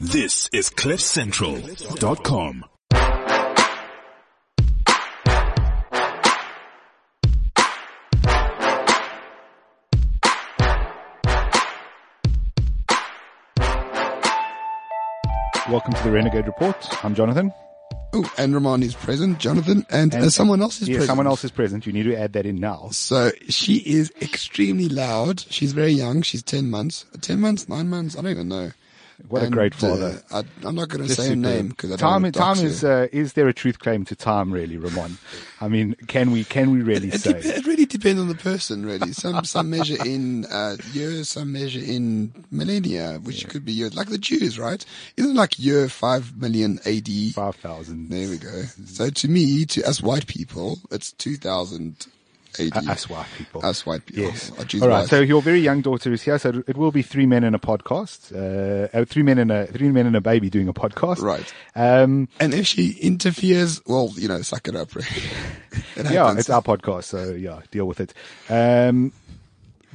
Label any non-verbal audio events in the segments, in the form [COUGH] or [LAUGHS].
This is CliffCentral.com. Welcome to the Renegade Report. I'm Jonathan. Oh, and Roman is present, Jonathan, and, uh, someone else is Yeah, present. someone else is present. You need to add that in now. So she is extremely loud. She's very young. She's 10 months. 10 months? 9 months? I don't even know. What a great father. Uh, I, I'm not going to say superb. name because I don't time, want to time is, uh, is there a truth claim to time really, Roman? I mean, can we, can we really It, say? dep- it really depends on the person, really. Some some measure in uh, years, some measure in millennia, which could be years, like the Jews, right? Isn't like year five million AD? 5,000. There we go. So to me, to us white people, it's two thousand AD. Us white people. Us white people. Yes. Jews All right. So your very young daughter is here. So it will be three men in a podcast. Uh, uh, three men and a three men and a baby doing a podcast. Right. Um, And if she interferes, well, you know, suck it up. [LAUGHS] Really. It yeah, it's our podcast, so yeah, deal with it. Um,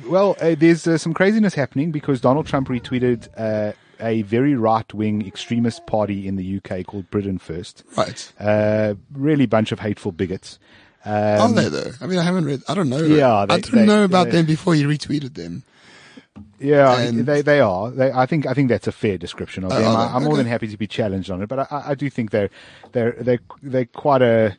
well, uh, there's uh, some craziness happening because Donald Trump retweeted uh, a very right-wing extremist party in the UK called Britain First. right. Uh, really bunch of hateful bigots. Are Um, they though? I mean, I haven't read. I don't know. Yeah, I they- didn't they- know about they- them before you retweeted them. Yeah, And- they they are. They, I think I think that's a fair description of Oh, them. are I, they? I'm more than happy to be challenged on it, but I, I do think they're they're they're they're quite a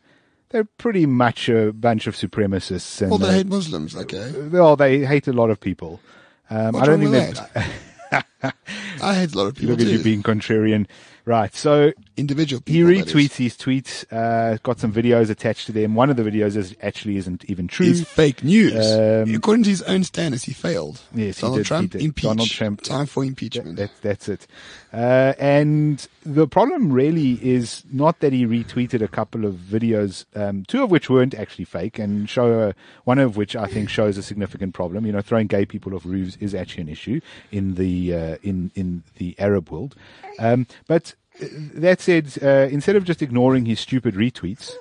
they're pretty much a bunch of supremacists. And Well, they uh, hate Muslims. Okay, well, they hate a lot of people. Um, I don't think that. [LAUGHS] I hate a lot of people Look at you being contrarian. Right. So Individual he that retweets his tweets, uh, got some videos attached to them. One of the videos is actually isn't even true. It's fake news. Um, According to his own standards, he failed. Yes, he Donald did, Trump impeached. Donald Trump- Time for impeachment. that, that's it. Uh, and the problem really is not that he retweeted a couple of videos, um, two of which weren't actually fake, and show uh, one of which I think shows a significant problem. You know, throwing gay people off roofs is actually an issue in the uh, in in the Arab world. Um, but that said, uh, instead of just ignoring his stupid retweets,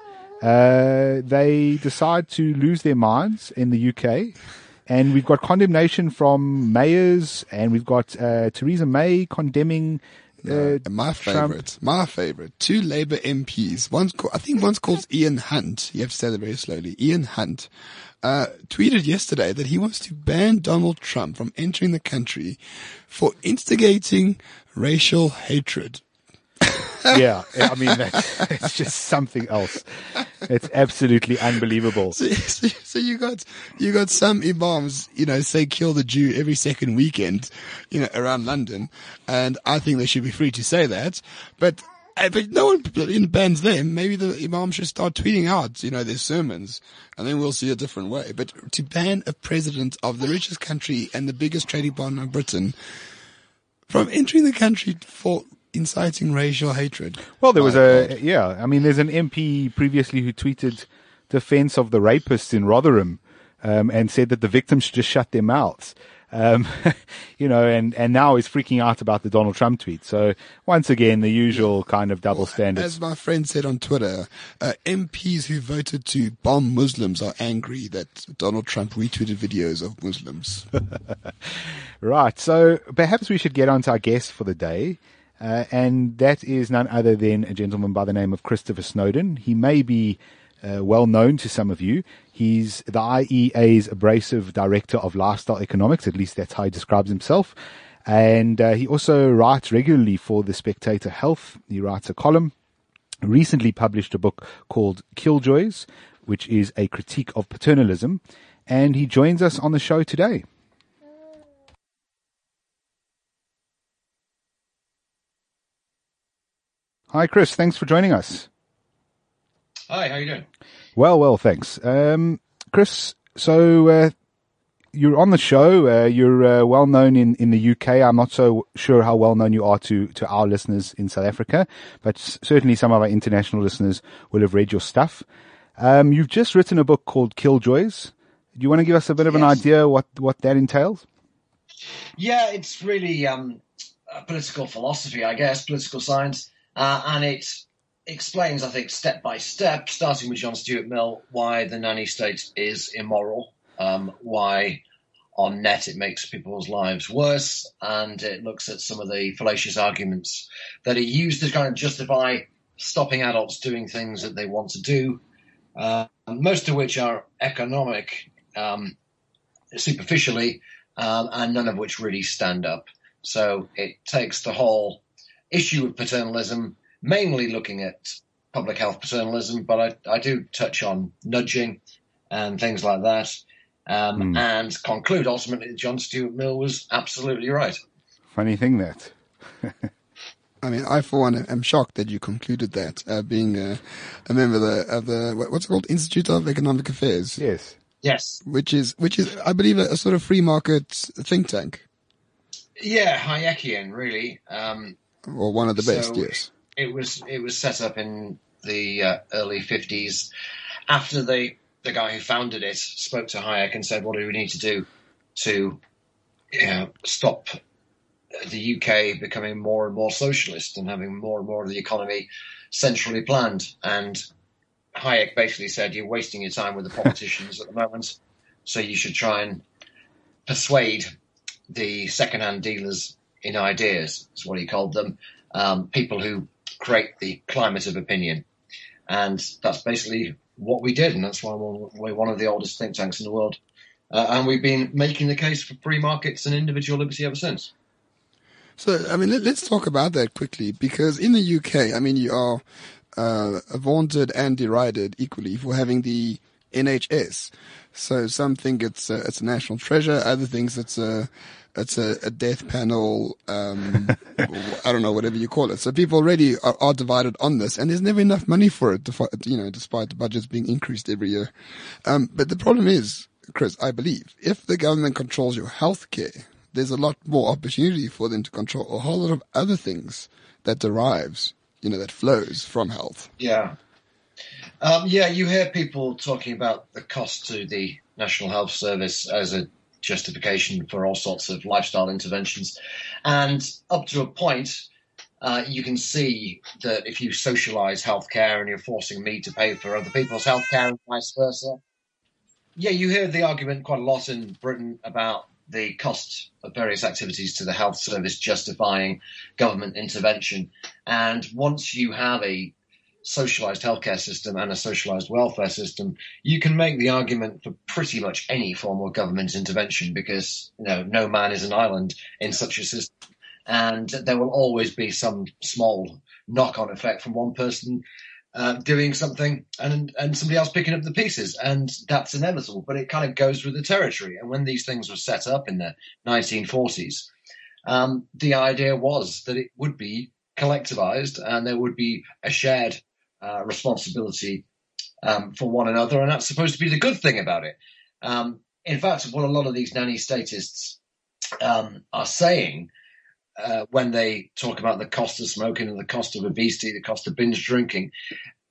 uh, they decide to lose their minds in the UK. And we've got condemnation from mayors, and we've got uh, Theresa May condemning. Uh, my Trump. favorite, my favorite, two Labour MPs. One's called, I think one's called Ian Hunt. You have to say that very slowly. Ian Hunt uh, tweeted yesterday that he wants to ban Donald Trump from entering the country for instigating racial hatred. Yeah, I mean [LAUGHS] that's just something else. It's absolutely unbelievable. So, so, [LAUGHS] so you got you got some imams, you know, say kill the Jew every second weekend, you know, around London, and I think they should be free to say that. But uh, but no one in bans them. Maybe the imam should start tweeting out, you know, their sermons, and then we'll see a different way. But to ban a president of the richest country and the biggest trading partner of Britain from entering the country for inciting racial hatred. Well, there was a God. yeah. I mean, there's an MP previously who tweeted defense of the rapists in Rotherham, um, and said that the victims should just shut their mouths. Um, [LAUGHS] you know, and, and now is freaking out about the Donald Trump tweet. So once again, the usual kind of double standards. As my friend said on Twitter, uh, MPs who voted to bomb Muslims are angry that Donald Trump retweeted videos of Muslims. [LAUGHS] Right. So perhaps we should get on to our guest for the day. Uh, and that is none other than a gentleman by the name of Christopher Snowdon. He may be uh, well known to some of you. He's the IEA's abrasive director of lifestyle economics. At least that's how he describes himself. And uh, he also writes regularly for the Spectator Health. He writes a column recently published a book called Killjoys, which is a critique of paternalism. And he joins us on the show today. Hi, Chris. Thanks for joining us. Hi, how you doing? Well, well, thanks. Um, Chris, so uh, you're on the show. Uh, you're uh, well known in, in the UK. I'm not so sure how well known you are to, to our listeners in South Africa, but certainly some of our international listeners will have read your stuff. Um, you've just written a book called Killjoys. Do you want to give us a bit of an idea what, what that entails? Yeah, it's really um, a political philosophy, I guess, political science, uh, and it explains, I think, step by step, starting with John Stuart Mill, why the nanny state is immoral, um, why on net it makes people's lives worse, and it looks at some of the fallacious arguments that are used to kind of justify stopping adults doing things that they want to do, uh, most of which are economic um, superficially, um, and none of which really stand up. So it takes the whole issue of paternalism, mainly looking at public health paternalism, but I, I do touch on nudging and things like that, um, mm. and conclude ultimately that John Stuart Mill was absolutely right. Funny thing that. [LAUGHS] I mean, I for one am shocked that you concluded that, uh, being a, a, member of the, of the what's it called Institute of Economic Affairs. Yes. Yes. Which is which is I believe a, a sort of free market think tank. Yeah, Hayekian, really. Um, or one of the best. So yes. It was it was set up in the uh, early fifties after the the guy who founded it spoke to Hayek and said, "What do we need to do to you know, stop the UK becoming more and more socialist and having more and more of the economy centrally planned?" And Hayek basically said, "You're wasting your time with the politicians at the moment, so you should try and persuade the second-hand dealers in ideas." Is what he called them, um, people who create the climate of opinion, and that's basically what we did, and that's why we're one of the oldest think tanks in the world. Uh, and we've been making the case for free markets and individual liberty ever since. So, I mean, let, us talk about that quickly because in the UK, I mean, you are uh, vaunted and derided equally for having the NHS. So some think it's a, it's a national treasure, other things it's a it's a, a death panel. Um, [LAUGHS] I don't know, whatever you call it. So people already are, are, divided on this, and there's never enough money for it. You know, despite the budgets being increased every year. Um, but the problem is, Chris, I believe if the government controls your health care, there's a lot more opportunity for them to control a whole lot of other things that derives you know, that flows from health. Yeah. Um, yeah, you hear people talking about the cost to the National Health Service as a justification for all sorts of lifestyle interventions. And up to a point, uh, you can see that if you socialize healthcare and you're forcing me to pay for other people's healthcare and vice versa. Yeah, you hear the argument quite a lot in Britain about the cost of various activities to the health service justifying government intervention. And once you have a socialized healthcare system and a socialized welfare system, you can make the argument for pretty much any form of government intervention because, you know, no man is an island in such a system. And there will always be some small knock on effect from one person uh, doing something and and somebody else picking up the pieces, and that's inevitable. But it kind of goes with the territory. And when these things were set up in the 1940s, um, the idea was that it would be collectivized and there would be a shared uh, responsibility um, for one another, and that's supposed to be the good thing about it. Um, in fact, what a lot of these nanny statists um, are saying uh, when they talk about the cost of smoking and the cost of obesity, the cost of binge drinking,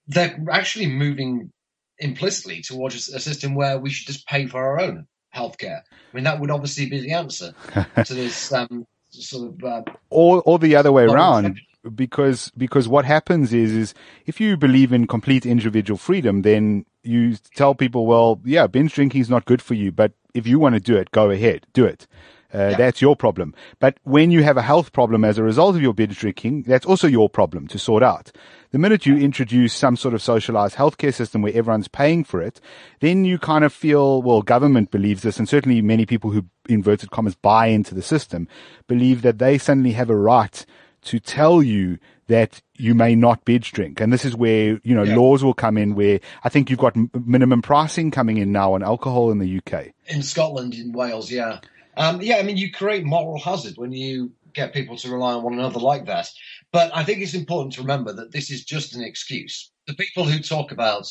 they're actually moving implicitly towards a system where we should just pay for our own healthcare. I mean, that would obviously be the answer [LAUGHS] to this um, sort of. Uh, or, or the other way around. Because because what happens is is if you believe in complete individual freedom, then you tell people, well, yeah, binge drinking is not good for you, but if you want to do it, go ahead, do it. Uh, yeah. That's your problem. But when you have a health problem as a result of your binge drinking, that's also your problem to sort out. The minute you introduce some sort of socialized healthcare system where everyone's paying for it, then you kind of feel, well, government believes this, and certainly many people who, inverted commas, buy into the system, believe that they suddenly have a right to tell you that you may not binge drink. And this is where, you know, yeah. laws will come in where I think you've got minimum pricing coming in now on alcohol in the UK. In Scotland, in Wales, yeah. Um, yeah, I mean, you create moral hazard when you get people to rely on one another like that. But I think it's important to remember that this is just an excuse. The people who talk about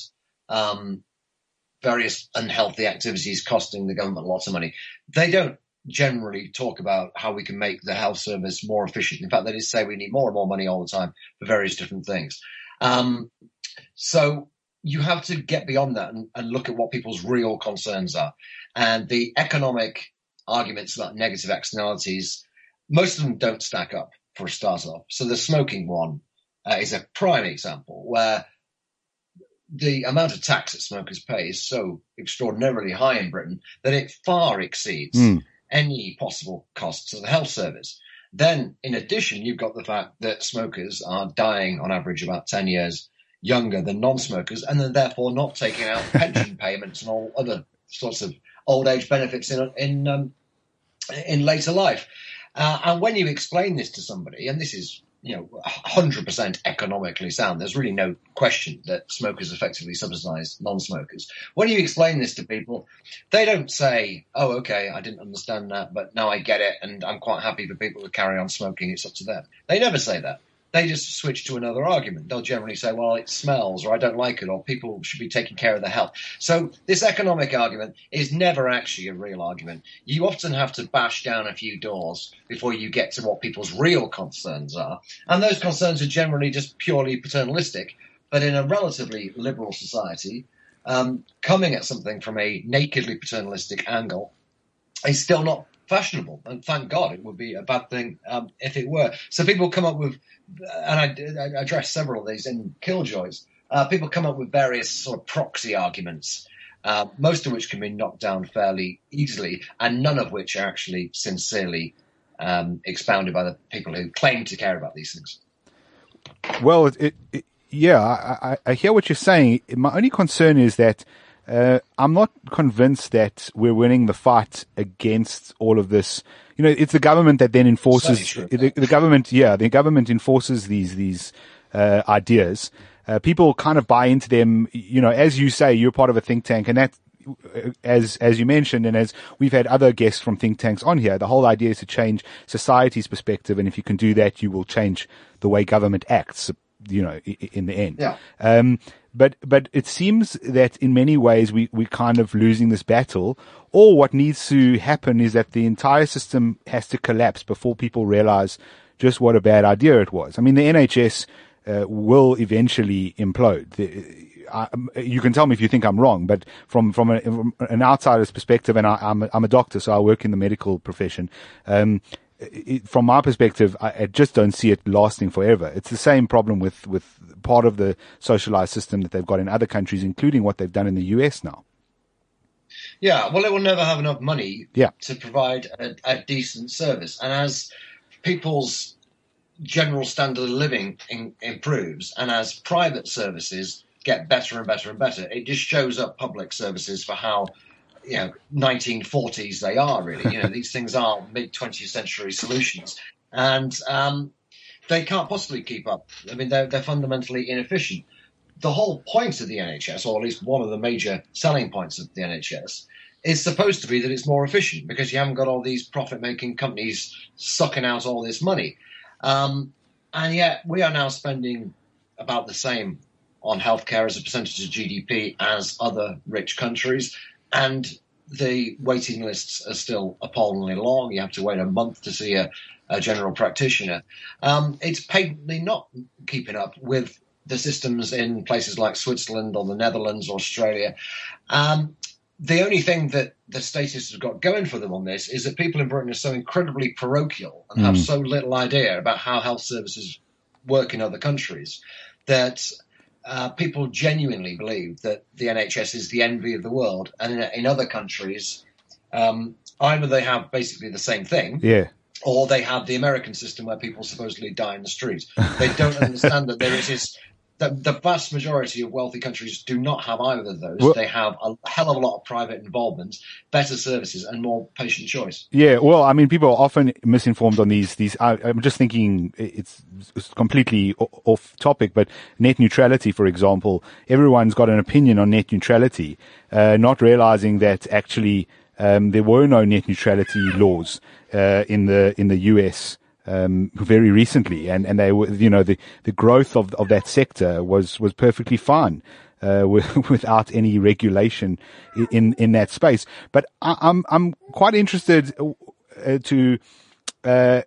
um, various unhealthy activities costing the government lots of money, they don't generally talk about how we can make the health service more efficient. In fact, they just say we need more and more money all the time for various different things. Um, so you have to get beyond that and, and, look at what people's real concerns are. And the economic arguments about negative externalities, most of them don't stack up for a start off. So the smoking one uh, is a prime example where the amount of tax that smokers pay is so extraordinarily high in Britain that it far exceeds Mm. Any possible costs to the health service. Then, in addition, you've got the fact that smokers are dying on average about 10 years younger than non-smokers and are therefore not taking out [LAUGHS] pension payments and all other sorts of old age benefits in, in, um, in later life. Uh, and when you explain this to somebody, and this is you know, 100% economically sound. There's really no question that smokers effectively subsidize non-smokers. When you explain this to people, they don't say, oh, okay, I didn't understand that, but now I get it and I'm quite happy for people to carry on smoking. It's up to them. They never say that. They just switch to another argument. They'll generally say, well, it smells or I don't like it or people should be taking care of their health. So this economic argument is never actually a real argument. You often have to bash down a few doors before you get to what people's real concerns are. And those concerns are generally just purely paternalistic. But in a relatively liberal society, um, coming at something from a nakedly paternalistic angle is still not fashionable. And thank God it would be a bad thing um, if it were. So people come up with, and I, I address several of these in Killjoys, uh, people come up with various sort of proxy arguments. Uh, most of which can be knocked down fairly easily, and none of which are actually sincerely um, expounded by the people who claim to care about these things. Well, it, it, yeah, I, I, hear what you're saying. My only concern is that uh, I'm not convinced that we're winning the fight against all of this. You know, it's the government that then enforces the, the, government. Yeah, the government enforces these these uh, ideas. Uh, people kind of buy into them. You know, as you say, you're part of a think tank, and that as as you mentioned, and as we've had other guests from think tanks on here, the whole idea is to change society's perspective, and if you can do that, you will change the way government acts. You know, in the end. Yeah. Um, but but it seems that in many ways we we're kind of losing this battle. Or what needs to happen is that the entire system has to collapse before people realize just what a bad idea it was. I mean, the NHS uh, will eventually implode. The, I, you can tell me if you think I'm wrong, but from from, a, from an outsider's perspective, and I, am a, I'm a doctor, so I work in the medical profession. Um, it, from my perspective, I, I, just don't see it lasting forever. It's the same problem with with part of the socialized system that they've got in other countries, including what they've done in the US now. Yeah, well, it will never have enough money yeah. to provide a, a decent service, and as people's general standard of living in, improves, and as private services get better and better and better. It just shows up public services for how you know 1940s they are really. You know these things are mid 20th century solutions, and um, they can't possibly keep up. I mean they're they're fundamentally inefficient. The whole point of the NHS, or at least one of the major selling points of the NHS, is supposed to be that it's more efficient because you haven't got all these profit making companies sucking out all this money. Um, and yet we are now spending about the same on healthcare as a percentage of GDP as other rich countries. And the waiting lists are still appallingly long. You have to wait a month to see a, a general practitioner. Um, it's patently not keeping up with the systems in places like Switzerland or the Netherlands or Australia. Um, the only thing that the statists have got going for them on this is that people in Britain are so incredibly parochial and mm. have so little idea about how health services work in other countries that uh, people genuinely believe that the NHS is the envy of the world, and in, in other countries, um, either they have basically the same thing, yeah, or they have the American system where people supposedly die in the street. They don't [LAUGHS] understand that there is this. The, the, vast majority of wealthy countries do not have either of those. Well, they have a hell of a lot of private involvement, better services, and more patient choice. Yeah, well, I mean, people are often misinformed on these. These, I, am just thinking it's, it's completely off topic, but net neutrality, for example, everyone's got an opinion on net neutrality, uh, not realizing that actually um, there were no net neutrality laws uh, in the in the US um, very recently, and, and they were, you know, the, the growth of, of that sector was, was perfectly fine. Uh, [LAUGHS] without any regulation in in that space, but I, I'm I'm quite interested uh, to uh,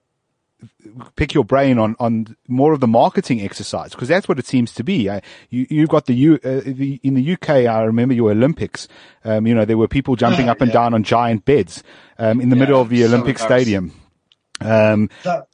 pick your brain on, on more of the marketing exercise because that's what it seems to be. Uh, you, you've got the, U, uh, the, in the UK. I remember your Olympics. Um, you know, there were people jumping [LAUGHS] up and yeah. down on giant beds, um, in the yeah, middle of the Olympic stadium. Um, that,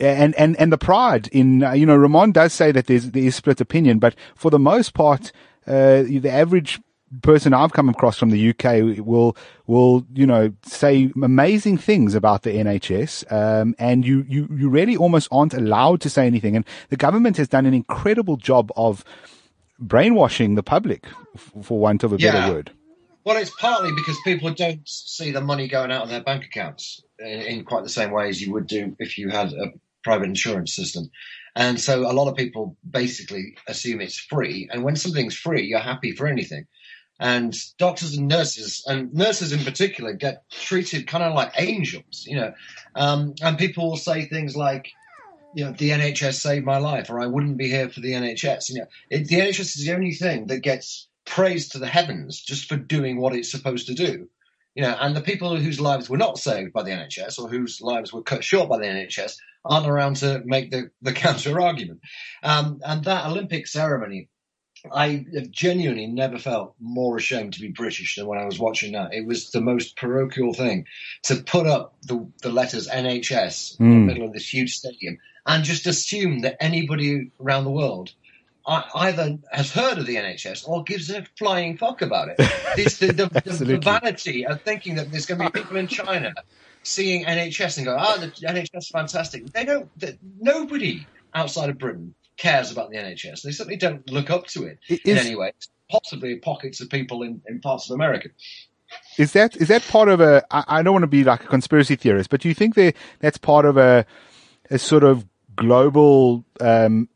and, and, and the pride in, uh, you know, Roman does say that there's, there is split opinion, but for the most part, uh, the average person I've come across from the UK will will you know say amazing things about the NHS, um, and you you you really almost aren't allowed to say anything. And the government has done an incredible job of brainwashing the public, for want of a Yeah. better word. Well, it's partly because people don't see the money going out of their bank accounts in, quite the same way as you would do if you had a private insurance system. And so a lot of people basically assume it's free. And when something's free, you're happy for anything. And doctors and nurses, and nurses in particular, get treated kind of like angels, you know. Um, and people will say things like, you know, the NHS saved my life, or I wouldn't be here for the NHS. You know, it, the NHS is the only thing that gets praised to the heavens just for doing what it's supposed to do. You know, and the people whose lives were not saved by the NHS or whose lives were cut short by the NHS aren't around to make the, the [LAUGHS] counter argument. Um, and that Olympic ceremony, I have genuinely never felt more ashamed to be British than when I was watching that. It was the most parochial thing to put up the, the letters NHS in the Mm. middle of this huge stadium and just assume that anybody around the world either has heard of the NHS or gives a flying fuck about it. [LAUGHS] It's the, the, the, vanity of thinking that there's going to be people in China seeing NHS and go, ah, the NHS is fantastic. They don't, that nobody outside of Britain cares about the NHS. They certainly don't look up to it It in is- any way. Possibly pockets of people in, in parts of America. Is that is that part of a? I, I don't want to be like a conspiracy theorist, but do you think that that's part of a a sort of global, um,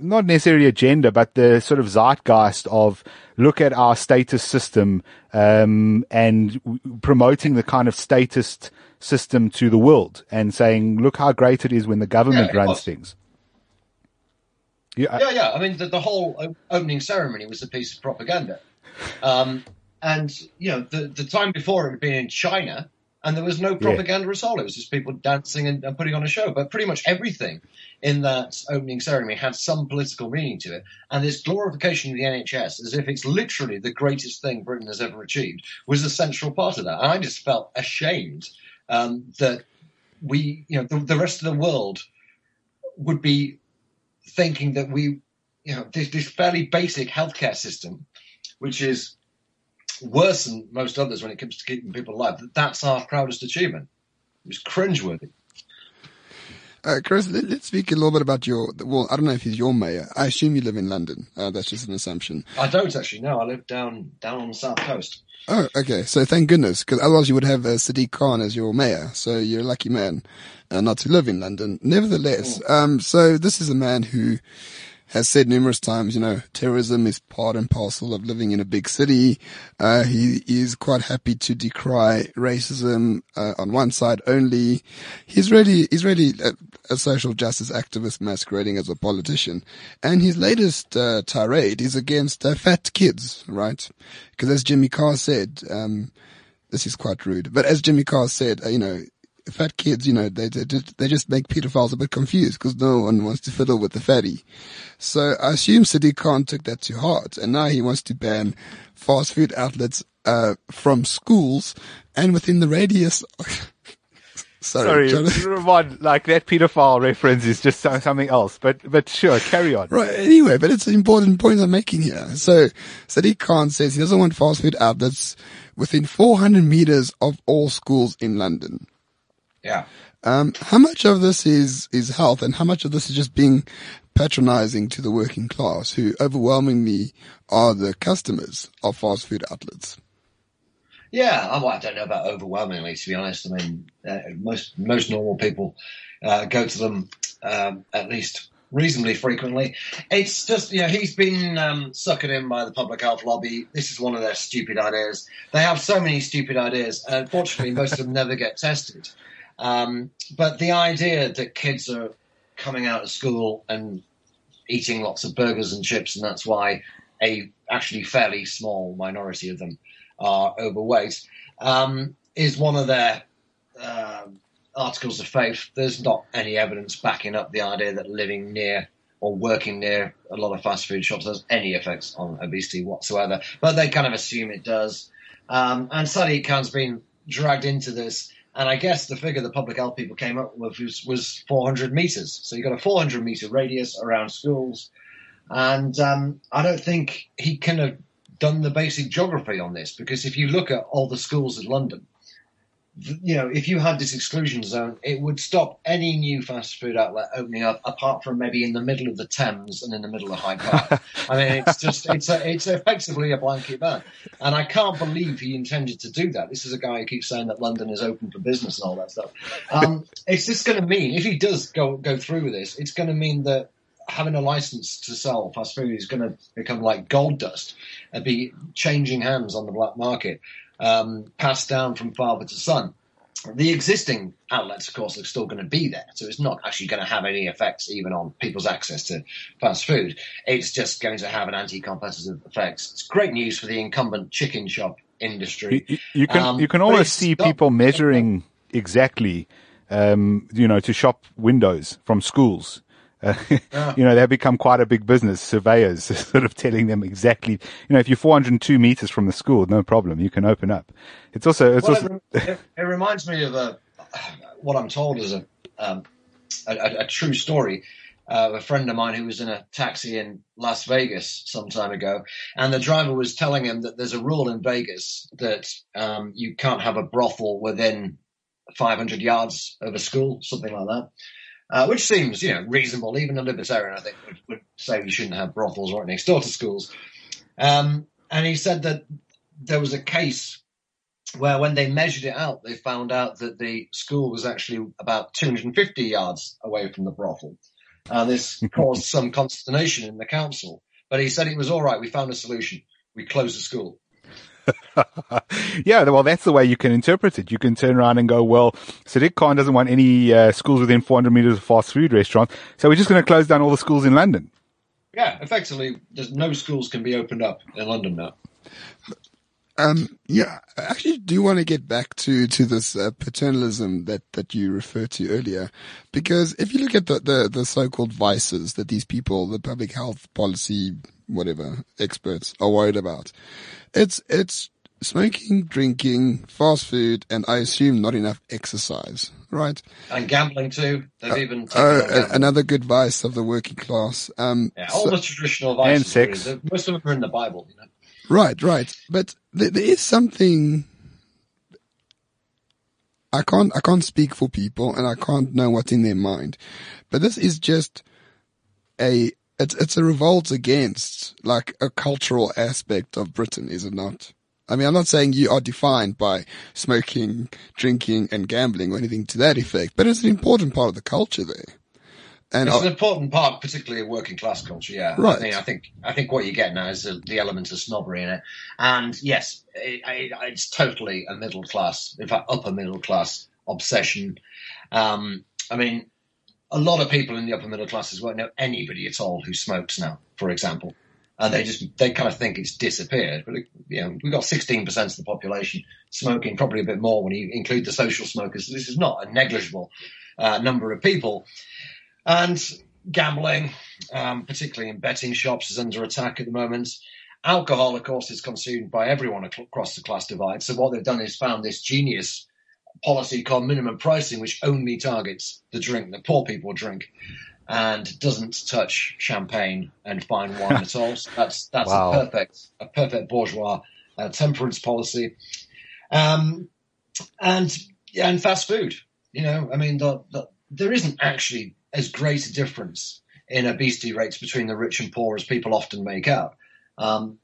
not necessarily agenda, but the sort of zeitgeist of look at our statist system um, and w- promoting the kind of statist system to the world and saying, look how great it is when the government Yeah, runs was. things. Yeah, Yeah, yeah. I mean, the, the whole opening ceremony was a piece of propaganda. Um, and, you know, the, the time before it had been in China, and there was no propaganda at all. It was just people dancing and, and putting on a show. But pretty much everything in that opening ceremony had some political meaning to it. And this glorification of the NHS, as if it's literally the greatest thing Britain has ever achieved, was a central part of that. And I just felt ashamed um, that we, you know, the, the rest of the world would be thinking that we, you know, this, this fairly basic healthcare system, which is worse than most others when it comes to keeping people alive, that's our proudest achievement. It was cringeworthy. Uh, Chris, let, let's speak a little bit about your, well, I don't know if he's your mayor. I assume you live in London. Uh, that's just an assumption. I don't actually know. I live down down on the south coast. Oh, okay. So thank goodness, because otherwise you would have uh, Sadiq Khan as your mayor. So you're a lucky man uh, not to live in London. Nevertheless, um, so this is a man who has said numerous times, you know, terrorism is part and parcel of living in a big city. Uh, he is quite happy to decry racism uh, on one side only. He's really, he's really a, a social justice activist masquerading as a politician. And his latest uh, tirade is against uh, fat kids, right? Because as Jimmy Carr said, um, this is quite rude, but as Jimmy Carr said, uh, you know, fat kids, you know, they, they, just- they just make pedophiles a bit confused because no one wants to fiddle with the fatty. So I assume Sadiq Khan took that to heart and now he wants to ban fast food outlets, uh, from schools and within the radius. [LAUGHS] Sorry, Sorry. Roman, like that pedophile reference is just something else. But but sure, carry on. Right. Anyway, but it's an important point I'm making here. So Sadiq Khan says he doesn't want fast food outlets within 400 meters of all schools in London. Yeah. Um, how much of this is, is health and how much of this is just being patronizing to the working class who overwhelmingly are the customers of fast food outlets? Yeah, I, well, I don't know about overwhelmingly, to be honest. I mean, uh, most most normal people uh, go to them um, at least reasonably frequently. It's just, you know, he's been um, suckered in by the public health lobby. This is one of their stupid ideas. They have so many stupid ideas, and unfortunately, most of them never get tested. Um, but the idea that kids are coming out of school and eating lots of burgers and chips, and that's why a actually fairly small minority of them are overweight, um, is one of their um articles of faith. There's not any evidence backing up the idea that living near or working near a lot of fast food shops has any effects on obesity whatsoever, but they kind of assume it does. Um, and Sadiq Khan's been dragged into this, and I guess the figure the public health people came up with was, was 400 meters. So you've got a 400 meter radius around schools. And um, I don't think he can have done the basic geography on this because if you look at all the schools in London, you know, if you had this exclusion zone, it would stop any new fast food outlet opening up, apart from maybe in the middle of the Thames and in the middle of Hyde Park. I mean, it's just it's a, it's effectively a blanket ban, and I can't believe he intended to do that. This is a guy who keeps saying that London is open for business and all that stuff. Um, it's just going to mean if he does go go through with this, it's going to mean that having a license to sell fast food is going to become like gold dust and be changing hands on the black market um, passed down from father to son. The existing outlets, of course, are still going to be there, so it's not actually going to have any effects even on people's access to fast food. It's just going to have an anti-competitive effect. It's great news for the incumbent chicken shop industry. You, you can Um, you can almost see not- people measuring exactly, um, you know, to shop windows from schools. Uh, Yeah. You know, they've become quite a big business. Surveyors [LAUGHS] sort of telling them exactly, you know, if you're 402 meters from the school, no problem, you can open up. It's also, it's Well, also, it, it, it reminds me of a, what I'm told is a, um, a, a, a true story. Uh, a friend of mine who was in a taxi in Las Vegas some time ago, and the driver was telling him that there's a rule in Vegas that um, you can't have a brothel within 500 yards of a school, something like that. Uh, which seems, you know, reasonable. Even a libertarian, I think, would, would say we shouldn't have brothels right next door to schools. Um, and he said that there was a case where when they measured it out, they found out that the school was actually about 250 yards away from the brothel. Uh, this [LAUGHS] caused some consternation in the council. But he said it was all right. We found a solution. We closed the school. [LAUGHS] yeah, well, that's the way you can interpret it. You can turn around and go, well, Sadiq Khan doesn't want any uh, schools within 400 meters of fast food restaurants, so we're just going to close down all the schools in London. Yeah, effectively, there's no schools can be opened up in London now. Um, yeah, I actually do want to get back to, to this uh, paternalism that, that you referred to earlier, because if you look at the, the, the so-called vices that these people, the public health policy, whatever experts are worried about, it's, it's smoking, drinking, fast food, and I assume not enough exercise, right? And gambling too. They've even taken Oh, on a- gambling. another good vice of the working class. Um, yeah, all so- the traditional vices. And sex. really. Most of them are in the Bible. You know? Right, right. But there, is something. I can't, I can't speak for people and I can't know what's in their mind. But this is just a, it's, it's a revolt against like a cultural aspect of Britain, is it not? I mean, I'm not saying you are defined by smoking, drinking and gambling or anything to that effect, but it's an important part of the culture there. And It's I- an important part, particularly of working class culture. Yeah, Right. I, mean, I think I think what you get now is the, the element of snobbery in it, and yes, it, it, it's totally a middle class, in fact, upper middle class obsession. Um, I mean, a lot of people in the upper middle classes won't know anybody at all who smokes now, for example, and they just they kind of think it's disappeared. But you know, we've got 16% of the population smoking, probably a bit more when you include the social smokers. This is not a negligible uh, number of people. And gambling, um, particularly in betting shops, is under attack at the moment. Alcohol, of course, is consumed by everyone across the class divide. So what they've done is found this genius policy called minimum pricing, which only targets the drink that poor people drink and doesn't touch champagne and fine wine at all. So that's that's Wow. a perfect a perfect bourgeois uh, temperance policy. Um, and yeah, and fast food. You know, I mean, the, the, there isn't actually as great a difference in obesity rates between the rich and poor as people often make out. Um,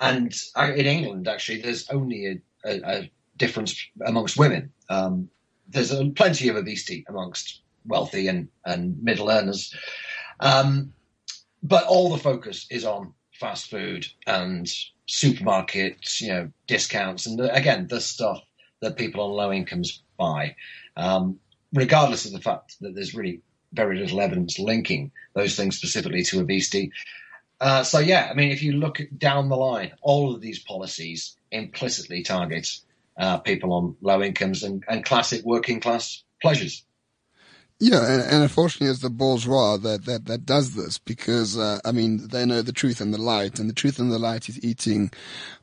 and in England, actually, there's only a, a, a difference amongst women. Um, there's uh, plenty of obesity amongst wealthy and, and middle earners. Um, but all the focus is on fast food and supermarkets, you know, discounts, and again, the stuff that people on low incomes buy, um, regardless of the fact that there's really very little evidence linking those things specifically to obesity. Uh, so yeah, I mean, if you look down the line, all of these policies implicitly target uh, people on low incomes and, and classic working class pleasures. Yeah, and, and unfortunately, it's the bourgeois that, that, that does this because, uh, I mean, they know the truth and the light, and the truth and the light is eating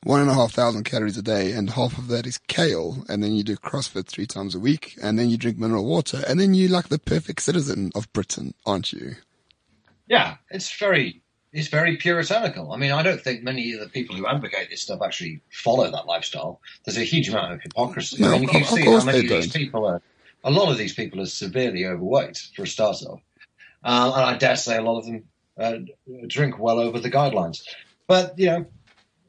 one and a half thousand calories a day, and half of that is kale, and then you do CrossFit three times a week, and then you drink mineral water, and then you're like the perfect citizen of Britain, aren't you? Yeah, it's very, is very puritanical. I mean, I don't think many of the people who advocate this stuff actually follow that lifestyle. There's a huge amount of hypocrisy. No, I mean, you of see how many of these people are. A lot of these people are severely overweight for a start off, uh, and I dare say a lot of them uh, drink well over the guidelines. But you know,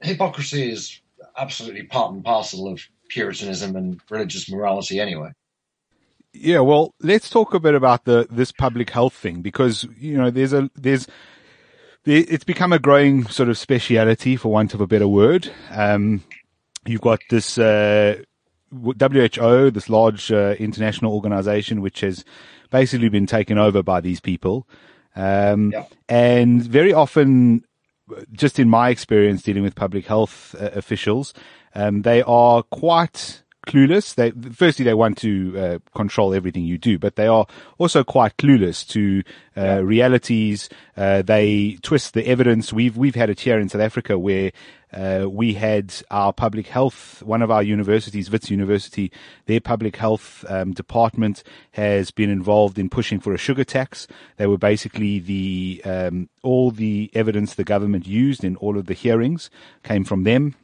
hypocrisy is absolutely part and parcel of Puritanism and religious morality, anyway. Yeah, well, let's talk a bit about the this public health thing because you know there's a there's there, it's become a growing sort of speciality, for want of a better word. Um, you've got this uh, WHO, this large uh, international organization, which has basically been taken over by these people, um, Yeah. and very often just in my experience dealing with public health uh, officials, um, they are quite clueless. They firstly they want to uh, control everything you do, but they are also quite clueless to uh, realities. Uh, they twist the evidence. We've we've had it here in South Africa where. Uh, we had our public health, one of our universities, Wits University, their public health um, department has been involved in pushing for a sugar tax. They were basically the um, all the evidence the government used in all of the hearings came from them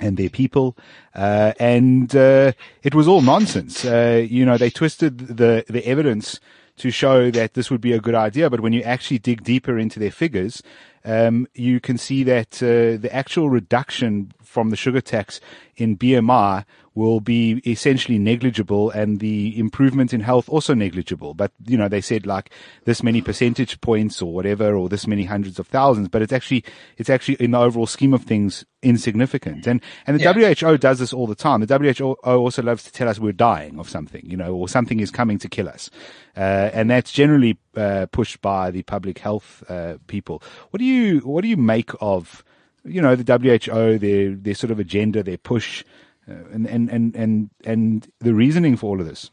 and their people, uh, and uh, it was all nonsense. Uh, you know, they twisted the the evidence to show that this would be a good idea, but when you actually dig deeper into their figures, um, you can see that uh, the actual reduction from the sugar tax in BMI will be essentially negligible and the improvement in health also negligible. But, you know, they said like this many percentage points or whatever, or this many hundreds of thousands, but it's actually, it's actually in the overall scheme of things insignificant. And, and the Yeah. WHO does this all the time. The WHO also loves to tell us we're dying of something, you know, or something is coming to kill us. Uh, and that's generally, uh, pushed by the public health, uh, people. What do you, what do you make of, you know, the WHO, their, their sort of agenda, their push, uh, and, and, and, and, and the reasoning for all of this?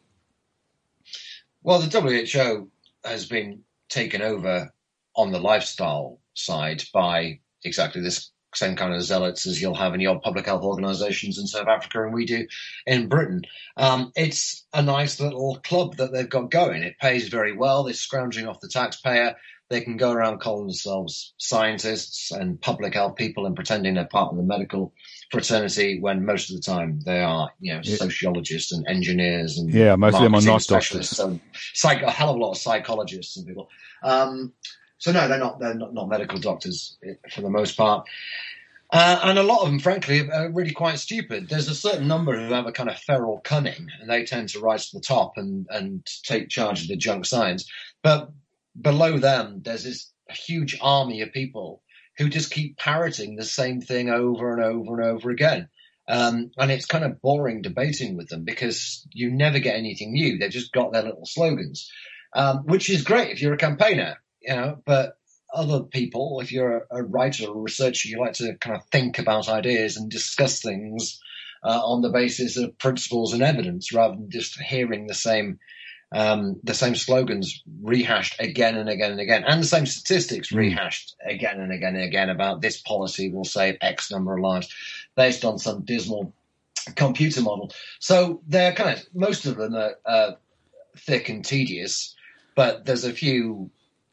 Well, the WHO has been taken over on the lifestyle side by exactly this same kind of zealots as you'll have in your public health organisations in South Africa and we do in Britain. Um, it's a nice little club that they've got going. It pays very well. They're scrounging off the taxpayer. They can go around calling themselves scientists and public health people and pretending they're part of the medical fraternity when most of the time they are, you know, Yeah. sociologists and engineers and Yeah, most of them are not specialists doctors. psych, a hell of a lot of psychologists and people. Um, so no, they're not. They're not, not medical doctors eh, for the most part. Uh, and a lot of them, frankly, are really quite stupid. There's a certain number who have a kind of feral cunning, and they tend to rise to the top and, and take charge of the junk science. But below them, there's this huge army of people who just keep parroting the same thing over and over and over again. Um, and it's kind of boring debating with them because you never get anything new. They've just got their little slogans, um, which is great if you're a campaigner, you know, but other people, if you're a, writer or a researcher, you like to kind of think about ideas and discuss things uh, on the basis of principles and evidence rather than just hearing the same um, the same slogans rehashed again and again and again, and the same statistics rehashed again and again and again about this policy will save X number of lives based on some dismal computer model. So they're kind of most of them are uh, thick and tedious, but there's a few,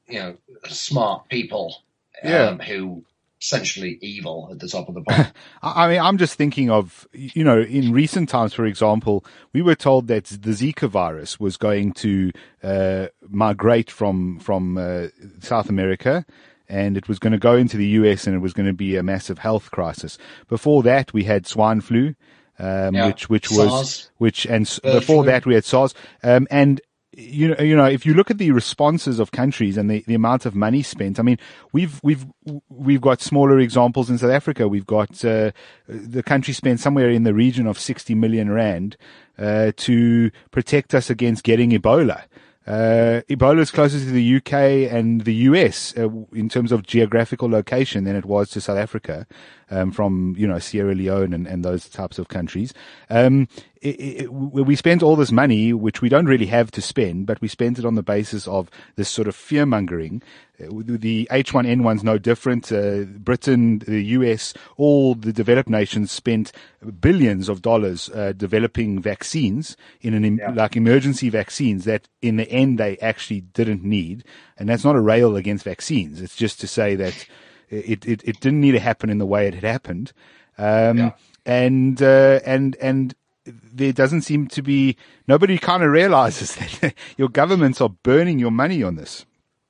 you know, smart people um, Yeah. who essentially evil at the top of the [LAUGHS] pile. I mean, I'm just thinking of, you know, in recent times, for example, we were told that the Zika virus was going to uh, migrate from from uh, South America, and it was going to go into the US, and it was going to be a massive health crisis. Before that, we had swine flu, um, Yeah. which which was SARS. which, and Bird before flu. that, we had SARS, um, and you know, you know, if you look at the responses of countries and the, the amount of money spent, I mean, we've we've we've got smaller examples in South Africa. We've got uh, the country spent somewhere in the region of sixty million rand uh, to protect us against getting Ebola. Uh, Ebola is closer to the UK and the US uh, in terms of geographical location than it was to South Africa, um, from you know Sierra Leone and, and those types of countries. Um, it, it, we spent all this money, which we don't really have to spend, but we spent it on the basis of this sort of fear mongering. Uh, the H1N1 is no different. Uh, Britain, the US, all the developed nations spent billions of dollars uh, developing vaccines in an yeah. like emergency vaccines that in the end they actually didn't need. And that's not a rail against vaccines. It's just to say that it, it, it didn't need to happen in the way it had happened. Um, yeah. and, uh, and, and there doesn't seem to be, nobody kind of realizes [LAUGHS] that your governments are burning your money on this.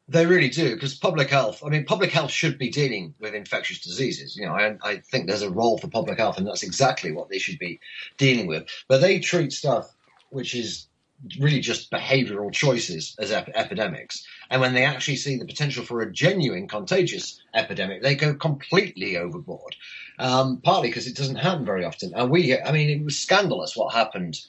They really do, because public health, I mean, public health should be dealing with infectious diseases. You know, I, I think there's a role for public health, and that's exactly what they should be dealing with. But they treat stuff which is really just behavioral choices as ep- epidemics. And when they actually see the potential for a genuine contagious epidemic, they go completely overboard. Um, partly because it doesn't happen very often. And we, I mean, it was scandalous what happened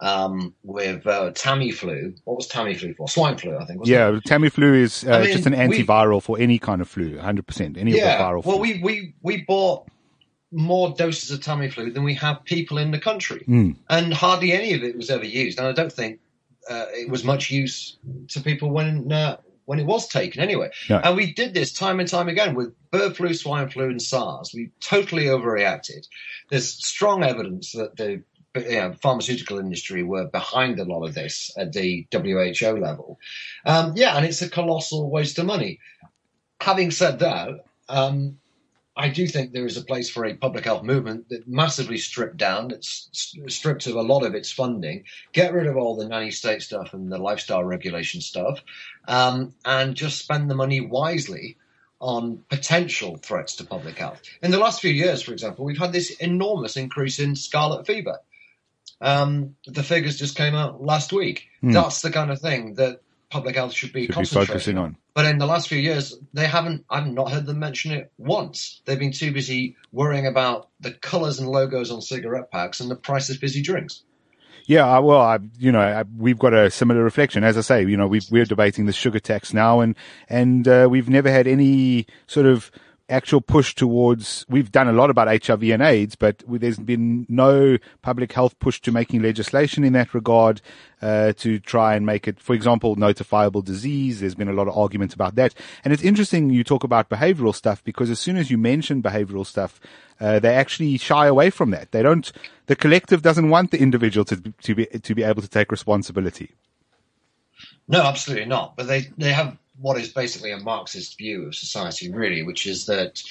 um, with uh, Tamiflu. What was Tamiflu for? Swine flu, I think. yeah, it? Tamiflu is uh, I mean, just an antiviral we, for any kind of flu, 100%. Any yeah, of the viral well, flu. we we we bought more doses of Tamiflu than we have people in the country, mm. and hardly any of it was ever used. And I don't think uh, it was much use to people when uh, when it was taken anyway. No. And we did this time and time again with bird flu, swine flu, and SARS. We totally overreacted. There's strong evidence that the you know, pharmaceutical industry were behind a lot of this at the WHO level. Um, yeah, and it's a colossal waste of money. Having said that, um, I do think there is a place for a public health movement that massively stripped down, it's stripped of a lot of its funding, get rid of all the nanny state stuff and the lifestyle regulation stuff, um, and just spend the money wisely on potential threats to public health. In the last few years, for example, we've had this enormous increase in scarlet fever. Um, the figures just came out last week. Mm. That's the kind of thing that public health should be, should be focusing on. But in the last few years, they haven't. I've not heard them mention it once. They've been too busy worrying about the colours and logos on cigarette packs and the price of fizzy drinks. Yeah, well, I, you know, I, we've got a similar reflection. As I say, you know, we are debating the sugar tax now, and and uh, we've never had any sort of actual push towards, we've done a lot about HIV and AIDS, but there's been no public health push to making legislation in that regard, uh, to try and make it, for example, notifiable disease. There's been a lot of arguments about that. And it's interesting you talk about behavioral stuff because as soon as you mention behavioral stuff, uh, they actually shy away from that. They don't, the collective doesn't want the individual to, to be, to be able to take responsibility. No, absolutely not. But they, they have what is basically a Marxist view of society, really, which is that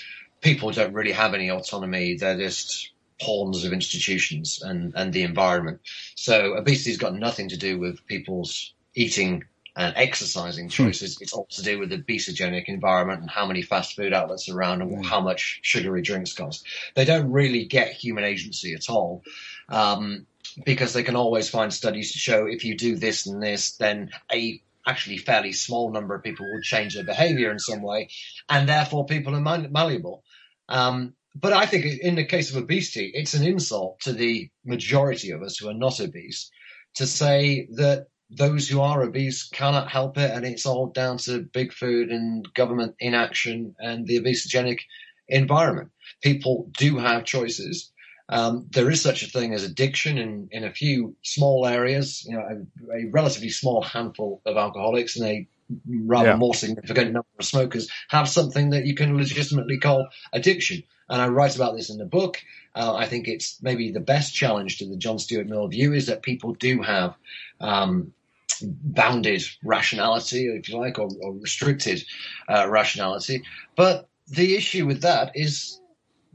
people don't really have any autonomy. They're just pawns of institutions and, and the environment. So obesity's got nothing to do with people's eating and exercising hmm. choices. Mm. It's all to do with the obesogenic environment and how many fast food outlets are around and mm. how much sugary drinks cost. They don't really get human agency at all. Um, because they can always find studies to show if you do this and this, then a actually fairly small number of people will change their behavior in some way, and therefore people are malleable. Um, but I think in the case of obesity, it's an insult to the majority of us who are not obese to say that those who are obese cannot help it and it's all down to big food and government inaction and the obesogenic environment. People do have choices. Um, there is such a thing as addiction in, in a few small areas, you know, a, a relatively small handful of alcoholics and a rather yeah. more significant number of smokers have something that you can legitimately call addiction. And I write about this in the book. Uh, I think it's maybe the best challenge to the John Stuart Mill view is that people do have um, bounded rationality, if you like, or, or restricted uh, rationality. But the issue with that is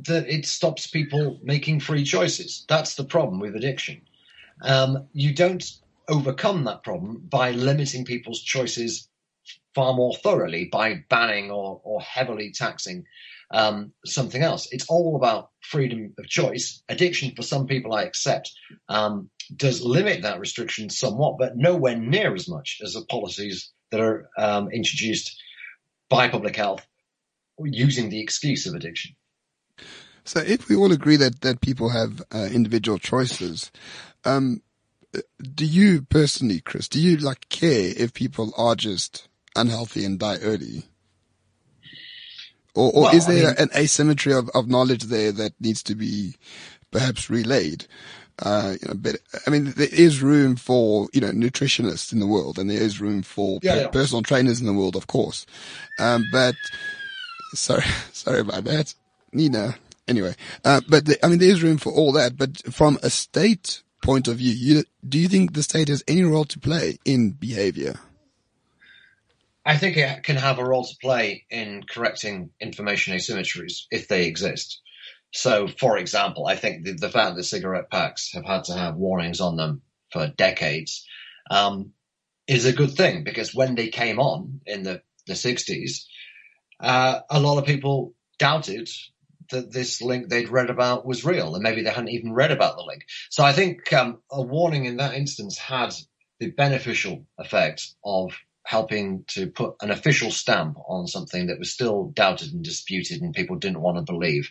that it stops people making free choices. That's the problem with addiction. Um, you don't overcome that problem by limiting people's choices far more thoroughly by banning or, or heavily taxing um, something else. It's all about freedom of choice. Addiction, for some people, I accept, um, does limit that restriction somewhat, but nowhere near as much as the policies that are um, introduced by public health using the excuse of addiction. So if we all agree that, that people have uh, individual choices, um, do you personally, Chris, do you like care if people are just unhealthy and die early? Or, or well, is there I mean, an asymmetry of, of knowledge there that needs to be perhaps relayed? Uh, you know, but I mean, there is room for you know nutritionists in the world, and there is room for Yeah, per- yeah. personal trainers in the world, of course. Um, but sorry, [LAUGHS] sorry about that, Nina. Anyway, uh, but the, I mean, there is room for all that. But from a state point of view, you, do you think the state has any role to play in behavior? I think it can have a role to play in correcting information asymmetries if they exist. So, for example, I think the, the fact that cigarette packs have had to have warnings on them for decades um, is a good thing because when they came on in the, the 60s, uh, a lot of people doubted that this link they'd read about was real and maybe they hadn't even read about the link. So I think um, a warning in that instance had the beneficial effect of helping to put an official stamp on something that was still doubted and disputed and people didn't want to believe.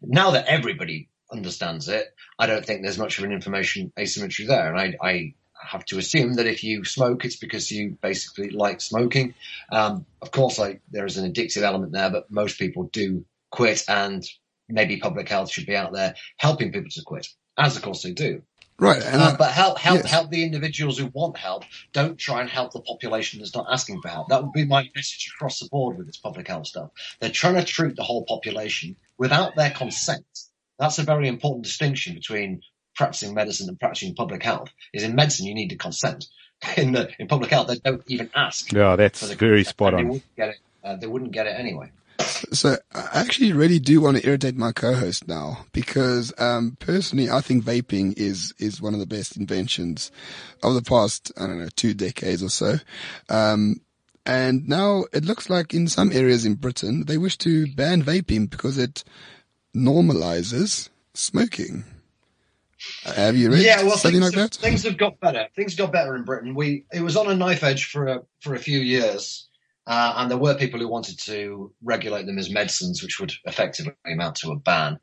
Now that everybody understands it, I don't think there's much of an information asymmetry there. And I, I have to assume that if you smoke, it's because you basically like smoking. Um, of course, there is an addictive element there, but most people do quit and maybe public health should be out there helping people to quit, as of course they do. Right, and Uh, I- but help, help, yes. help the individuals who want help. Don't try and help the population that's not asking for help. That would be my message across the board with this public health stuff. They're trying to treat the whole population without their consent. That's a very important distinction between practicing medicine and practicing public health. Is in medicine you need to consent. [LAUGHS] In the in public health they don't even ask. Yeah, that's for the very consent, spot and They on. wouldn't get it. Uh, they wouldn't get it anyway. So I actually really do want to irritate my co-host now because um, personally, I think vaping is is one of the best inventions of the past I don't know two decades or so. Um, and now it looks like in some areas in Britain they wish to ban vaping because it normalizes smoking. Have you read yeah, well, something things, like have, that? things have got better. Things got better in Britain. We it was on a knife edge for a for a few years, uh, and there were people who wanted to regulate them as medicines, which would effectively amount to a ban.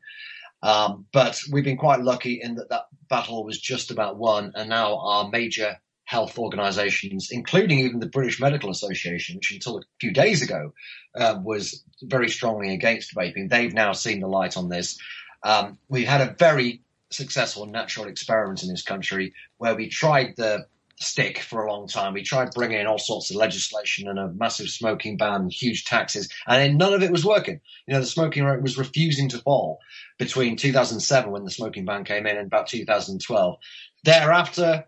Um, but we've been quite lucky in that that battle was just about won, and now our major health organisations, including even the British Medical Association, which until a few days ago uh, was very strongly against vaping, they've now seen the light on this. Um, we've had a very successful natural experiment in this country where we tried the stick for a long time. We tried bringing in all sorts of legislation and a massive smoking ban, huge taxes, and then none of it was working. You know, the smoking rate was refusing to fall between 2007 when the smoking ban came in and about 2012. Thereafter,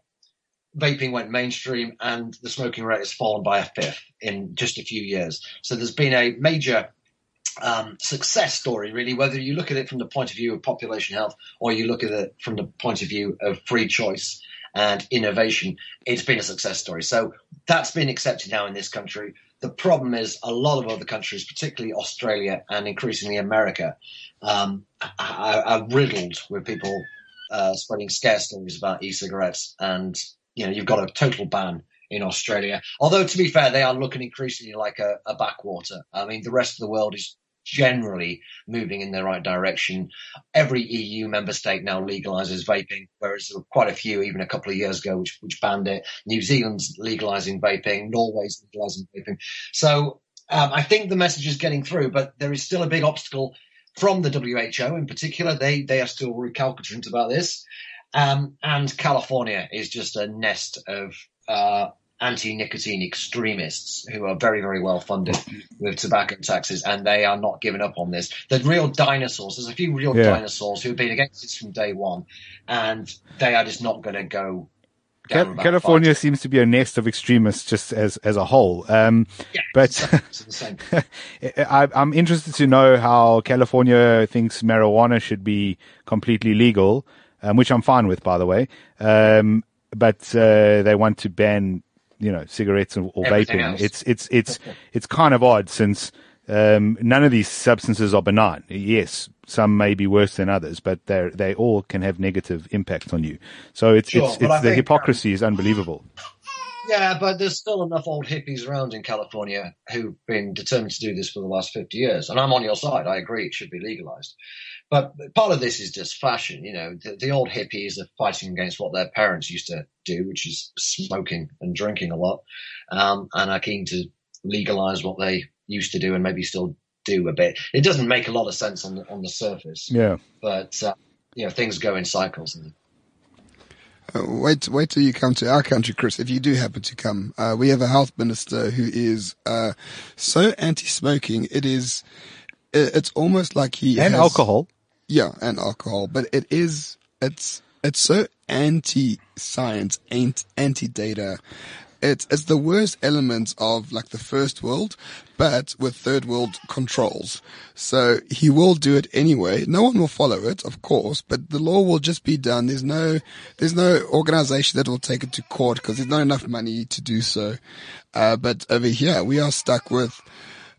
vaping went mainstream and the smoking rate has fallen by a fifth in just a few years. So there's been a major um, success story, really, whether you look at it from the point of view of population health or you look at it from the point of view of free choice and innovation, it's been a success story. So that's been accepted now in this country. The problem is a lot of other countries, particularly Australia and increasingly America, um, are, are riddled with people uh, spreading scare stories about e-cigarettes, and you know you've got a total ban in Australia. Although to be fair, they are looking increasingly like a, a backwater. I mean, the rest of the world is generally moving in the right direction. Every EU member state now legalizes vaping, whereas quite a few even a couple of years ago which, which banned it. New Zealand's legalizing vaping, Norway's legalizing vaping. So um, I think the message is getting through, but there is still a big obstacle from the WHO in particular. They they are still recalcitrant about this. Um, and California is just a nest of uh, anti-nicotine extremists who are very, very well funded with tobacco taxes, and they are not giving up on this. The real dinosaurs. There's a few real Yeah. dinosaurs who have been against this from day one, and they are just not going to go. Cal- California path. seems to be a nest of extremists just as, as a whole. Um, but same. [LAUGHS] I, I'm interested to know how California thinks marijuana should be completely legal, um, which I'm fine with, by the way. Um, but uh, they want to ban, you know, cigarettes or, or vaping. It's it's it's [LAUGHS] it's kind of odd since um, none of these substances are benign. Yes, some may be worse than others, but they they all can have negative impacts on you. So it's Sure, it's, it's the think, um, hypocrisy is unbelievable. Yeah, but there's still enough old hippies around in California who've been determined to do this for the last 50 years. And I'm on your side. I agree it should be legalized. But part of this is just fashion. You know, the, the old hippies are fighting against what their parents used to do, which is smoking and drinking a lot, um, and are keen to legalize what they used to do and maybe still do a bit. It doesn't make a lot of sense on the, on the surface, Yeah. but, uh, you know, things go in cycles. And Uh, wait, wait till you come to our country, Chris. If you do happen to come, uh, we have a health minister who is uh, so anti-smoking. It is, it's almost like he and has, alcohol. Yeah, and alcohol, but it is, it's, it's so anti-science, anti-data. It's, it's the worst element of like the first world, but with third world controls. So he will do it anyway. No one will follow it, of course, but the law will just be done. There's no, there's no organization that will take it to court because there's not enough money to do so. Uh, but over here, we are stuck with,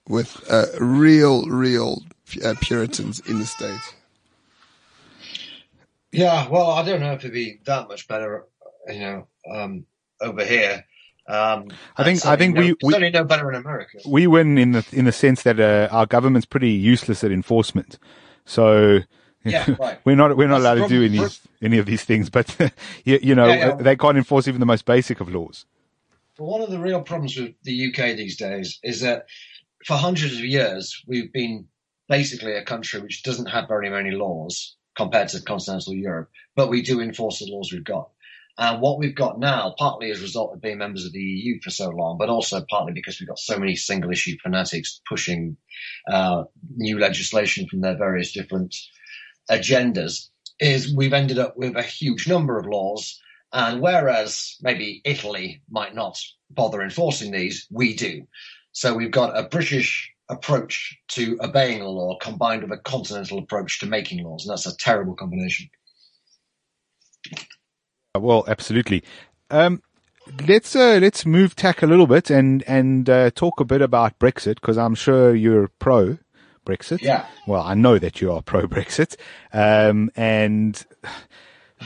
with, uh, real, real uh, Puritans in the States. Yeah, well, I don't know if it'd be that much better, you know, um, over here. Um, I think I think no, we, we certainly no better in America. We win in the in the sense that uh, our government's pretty useless at enforcement. So yeah, [LAUGHS] right. we're not we're not That's allowed to do any any of these things. But [LAUGHS] you, you know Yeah, yeah. they can't enforce even the most basic of laws. Well, one of the real problems with the UK these days is that for hundreds of years we've been basically a country which doesn't have very many laws compared to continental Europe, but we do enforce the laws we've got. And what we've got now, partly as a result of being members of the EU for so long, but also partly because we've got so many single issue fanatics pushing uh, new legislation from their various different agendas, is we've ended up with a huge number of laws. And whereas maybe Italy might not bother enforcing these, we do. So we've got a British approach to obeying a law combined with a continental approach to making laws. And that's a terrible combination. Well, absolutely. Um, let's uh, let's move tack a little bit and and uh, talk a bit about Brexit because I'm sure you're pro Brexit. Yeah. Well, I know that you are pro Brexit, um, and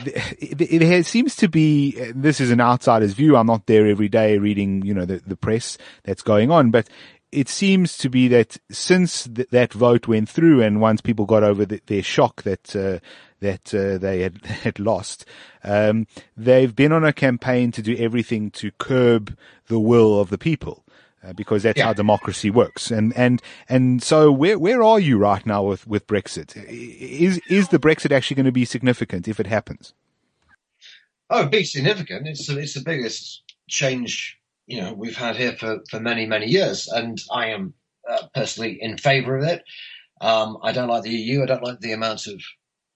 it, it, it seems to be. This is an outsider's view. I'm not there every day reading, you know, the, the press that's going on, but it seems to be that since th- that vote went through, and once people got over the, their shock that uh, that uh, they had [LAUGHS] had lost, um, they've been on a campaign to do everything to curb the will of the people. Uh, because that's Yeah. how democracy works, and and and so where where are you right now with with Brexit? Is is the Brexit actually going to be significant if it happens? Oh, it'd be significant. It's it's the biggest change you know we've had here for for many many years, and I am uh, personally in favour of it. Um, I don't like the EU. I don't like the amount of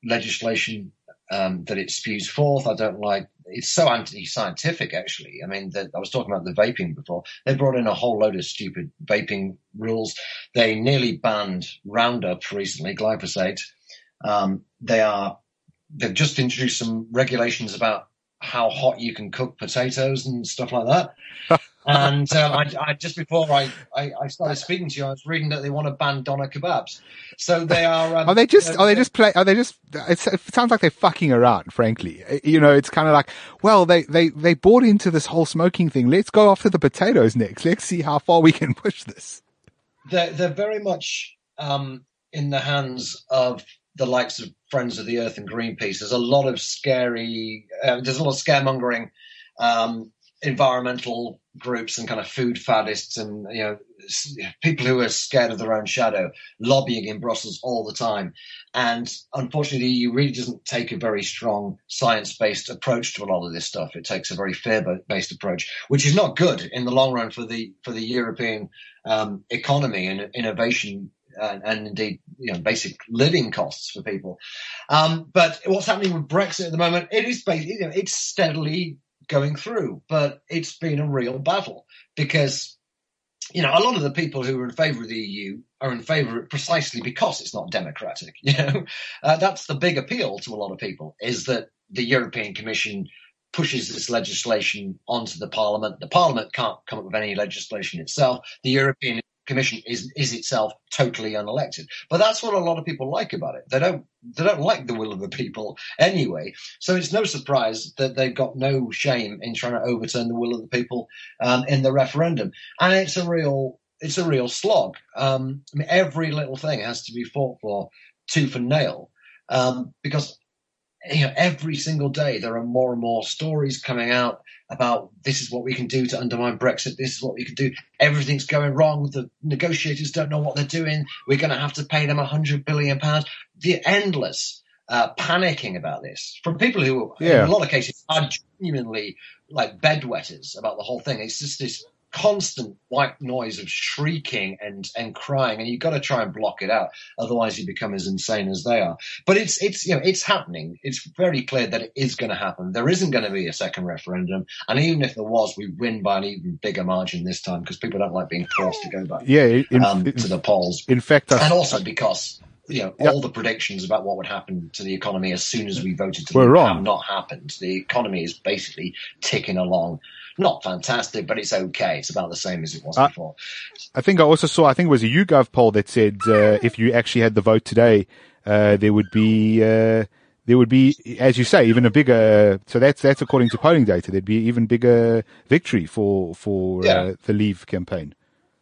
legislation um, that it spews forth. I don't like. It's so anti-scientific, actually. I mean, I was talking about the vaping before. They brought in a whole load of stupid vaping rules. They nearly banned Roundup recently, glyphosate. Um, they are. They've just introduced some regulations about how hot you can cook potatoes and stuff like that. [LAUGHS] and um, I, I, just before I, I, I started speaking to you, I was reading that they want to ban doner kebabs. So they are. Um, Are they just? you know, Are they just play? Are they just? It sounds like they're fucking around. Frankly, you know, it's kind of like, well, they they they bought into this whole smoking thing. Let's go after the potatoes next. Let's see how far we can push this. they're, they're very much um, in the hands of the likes of Friends of the Earth and Greenpeace. There's a lot of scary, uh, there's a lot of scaremongering, um, environmental groups and kind of food faddists and, you know, people who are scared of their own shadow lobbying in Brussels all the time. And unfortunately, the EU really doesn't take a very strong science-based approach to a lot of this stuff. It takes a very fear-based approach, which is not good in the long run for the, for the European um, economy and innovation and, and indeed, you know, basic living costs for people. Um, but what's happening with Brexit at the moment? It is basically, you know, it's steadily going through, but it's been a real battle because, you know, a lot of the people who are in favour of the EU are in favour precisely because it's not democratic. [LAUGHS] You know, uh, that's the big appeal to a lot of people is that the European Commission pushes this legislation onto the Parliament. The Parliament can't come up with any legislation itself. The European Commission is is itself totally unelected. But that's what a lot of people like about it. They don't they don't like the will of the people anyway. So it's no surprise that they've got no shame in trying to overturn the will of the people um, in the referendum. And it's a real it's a real slog. Um, I mean, every little thing has to be fought for tooth and nail um, because you know, every single day there are more and more stories coming out about this is what we can do to undermine Brexit. This is what we can do. Everything's going wrong. The negotiators don't know what they're doing. We're going to have to pay them a hundred billion pounds. The endless uh, panicking about this from people who, Yeah. in a lot of cases, are genuinely like bedwetters about the whole thing. It's just this constant white noise of shrieking and and crying, and you've got to try and block it out. Otherwise, you become as insane as they are. But it's it's you know it's happening. It's very clear that it is going to happen. There isn't going to be a second referendum, and even if there was, we win by an even bigger margin this time because people don't like being forced to go back Yeah, in, um, in, to the polls in fact, I, and also because you know Yeah. all the predictions about what would happen to the economy as soon as we voted to Were leave wrong. have not happened. The economy is basically ticking along. Not fantastic, but it's okay. It's about the same as it was before. I think I also saw, I think it was a YouGov poll that said uh, if you actually had the vote today, uh, there would be, uh, there would be, as you say, even a bigger. So that's that's according to polling data. There'd be even bigger victory for for Yeah. uh, the Leave campaign.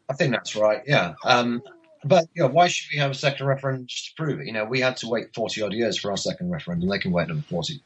I think that's right. Yeah. Um, but you know, why should we have a second referendum just to prove it? You know, we had to wait forty odd years for our second referendum. They can wait another forty.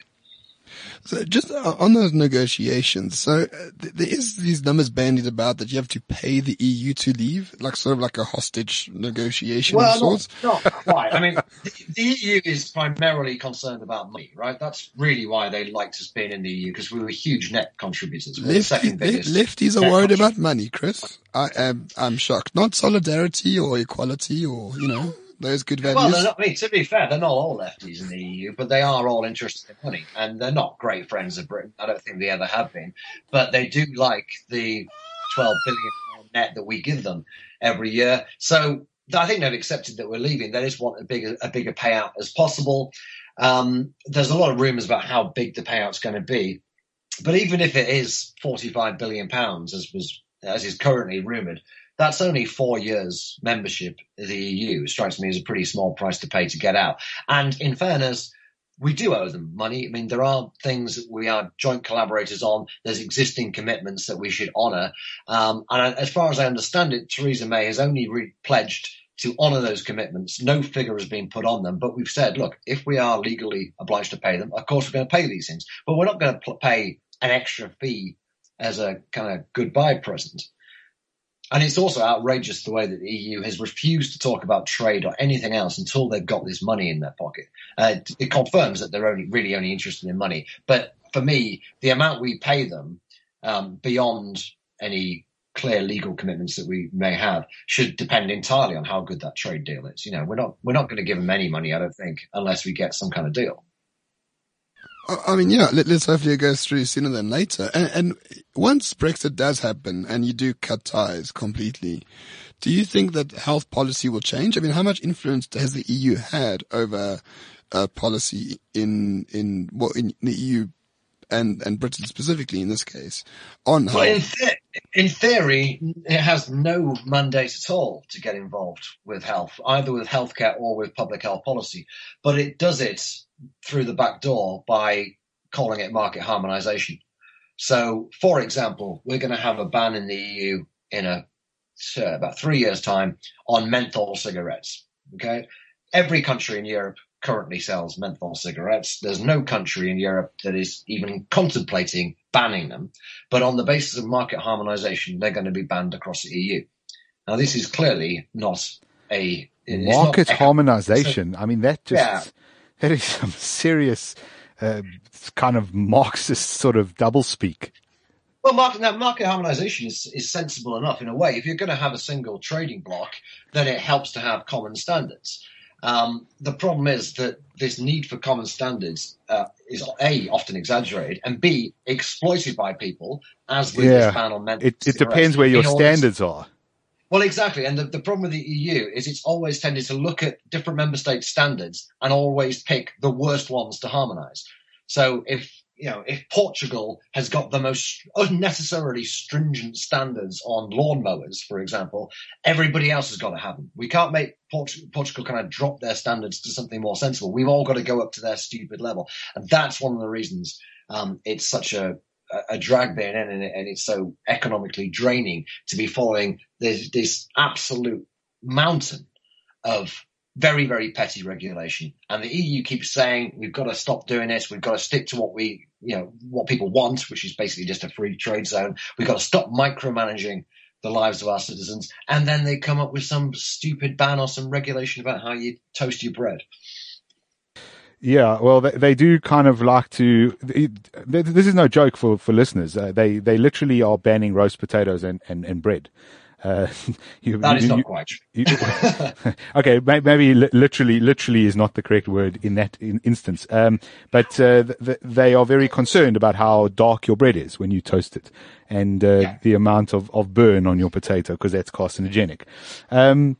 So just uh, on those negotiations, so uh, there is these numbers bandied about that you have to pay the EU to leave, like sort of like a hostage negotiation of Well, sorts. not, not quite. I mean, the, the EU is primarily concerned about money, right? That's really why they liked us being in the EU because we were huge net contributors. We're the Lefty, lefties are worried about money, Chris. I am, I'm shocked. Not solidarity or equality or, you know, those good Well, they're not, I mean, to be fair, they're not all lefties in the EU, but they are all interested in money, and they're not great friends of Britain. I don't think they ever have been, but they do like the 12 billion net that we give them every year. So I think they've accepted that we're leaving. They just want a bigger, a bigger payout as possible. Um, there's a lot of rumours about how big the payout's going to be, but even if it is 45 billion pounds, as was as is currently rumoured, that's only four years membership of the EU. It strikes me as a pretty small price to pay to get out. And in fairness, we do owe them money. I mean, there are things that we are joint collaborators on. There's existing commitments that we should honour. Um, and as far as I understand it, Theresa May has only re- pledged to honour those commitments. No figure has been put on them, but we've said, look, if we are legally obliged to pay them, of course we're going to pay these things, but we're not going to pay an extra fee as a kind of goodbye present. And it's also outrageous the way that the EU has refused to talk about trade or anything else until they've got this money in their pocket. Uh, it confirms that they're only really only interested in money. But for me, the amount we pay them um, beyond any clear legal commitments that we may have should depend entirely on how good that trade deal is. You know, we're not we're not going to give them any money, I don't think, unless we get some kind of deal. I mean, yeah, let, us hopefully it goes through sooner than later. And, and once Brexit does happen and you do cut ties completely, do you think that health policy will change? I mean, how much influence has the EU had over uh, policy in in well in the EU and and Britain specifically in this case on Well, in, the- in theory, it has no mandate at all to get involved with health, either with healthcare or with public health policy. But it does it through the back door by calling it market harmonization. So, for example, we're going to have a ban in the EU in a about three years' time on menthol cigarettes. Okay, every country in Europe currently sells menthol cigarettes. There's no country in Europe that is even contemplating banning them. But on the basis of market harmonization, they're going to be banned across the EU. Now, this is clearly not a not Market eco- harmonization. I mean, that just Yeah. that is some serious uh, kind of Marxist sort of doublespeak. Well, market, now, market harmonization is, is sensible enough in a way. If you're going to have a single trading block, then it helps to have common standards. Um, the problem is that this need for common standards uh, is a often exaggerated and b exploited by people, as with Yeah. this ban on menthol It, it depends where your standards are. Well, exactly. And the, the problem with the EU is it's always tended to look at different member state standards and always pick the worst ones to harmonize. So if, you know, if Portugal has got the most unnecessarily stringent standards on lawnmowers, for example, everybody else has got to have them. We can't make Port- Portugal kind of drop their standards to something more sensible. We've all got to go up to their stupid level. And that's one of the reasons um, it's such a, a drag being in and, it, and it's so economically draining to be following this, this absolute mountain of very, very petty regulation. And the EU keeps saying, we've got to stop doing this. We've got to stick to what we, you know, what people want, which is basically just a free trade zone. We've got to stop micromanaging the lives of our citizens. And then they come up with some stupid ban or some regulation about how you toast your bread. Yeah, well, they, they do kind of like to. This is no joke for for listeners. Uh, they they literally are banning roast potatoes and and, and bread. Uh, [LAUGHS] you, that is you, not quite you, [LAUGHS] [LAUGHS] okay, maybe literally, literally is not the correct word in that in instance. Um, but uh, th- they are very concerned about how dark your bread is when you toast it, and uh, yeah. the amount of, of burn on your potato because that's carcinogenic. Um,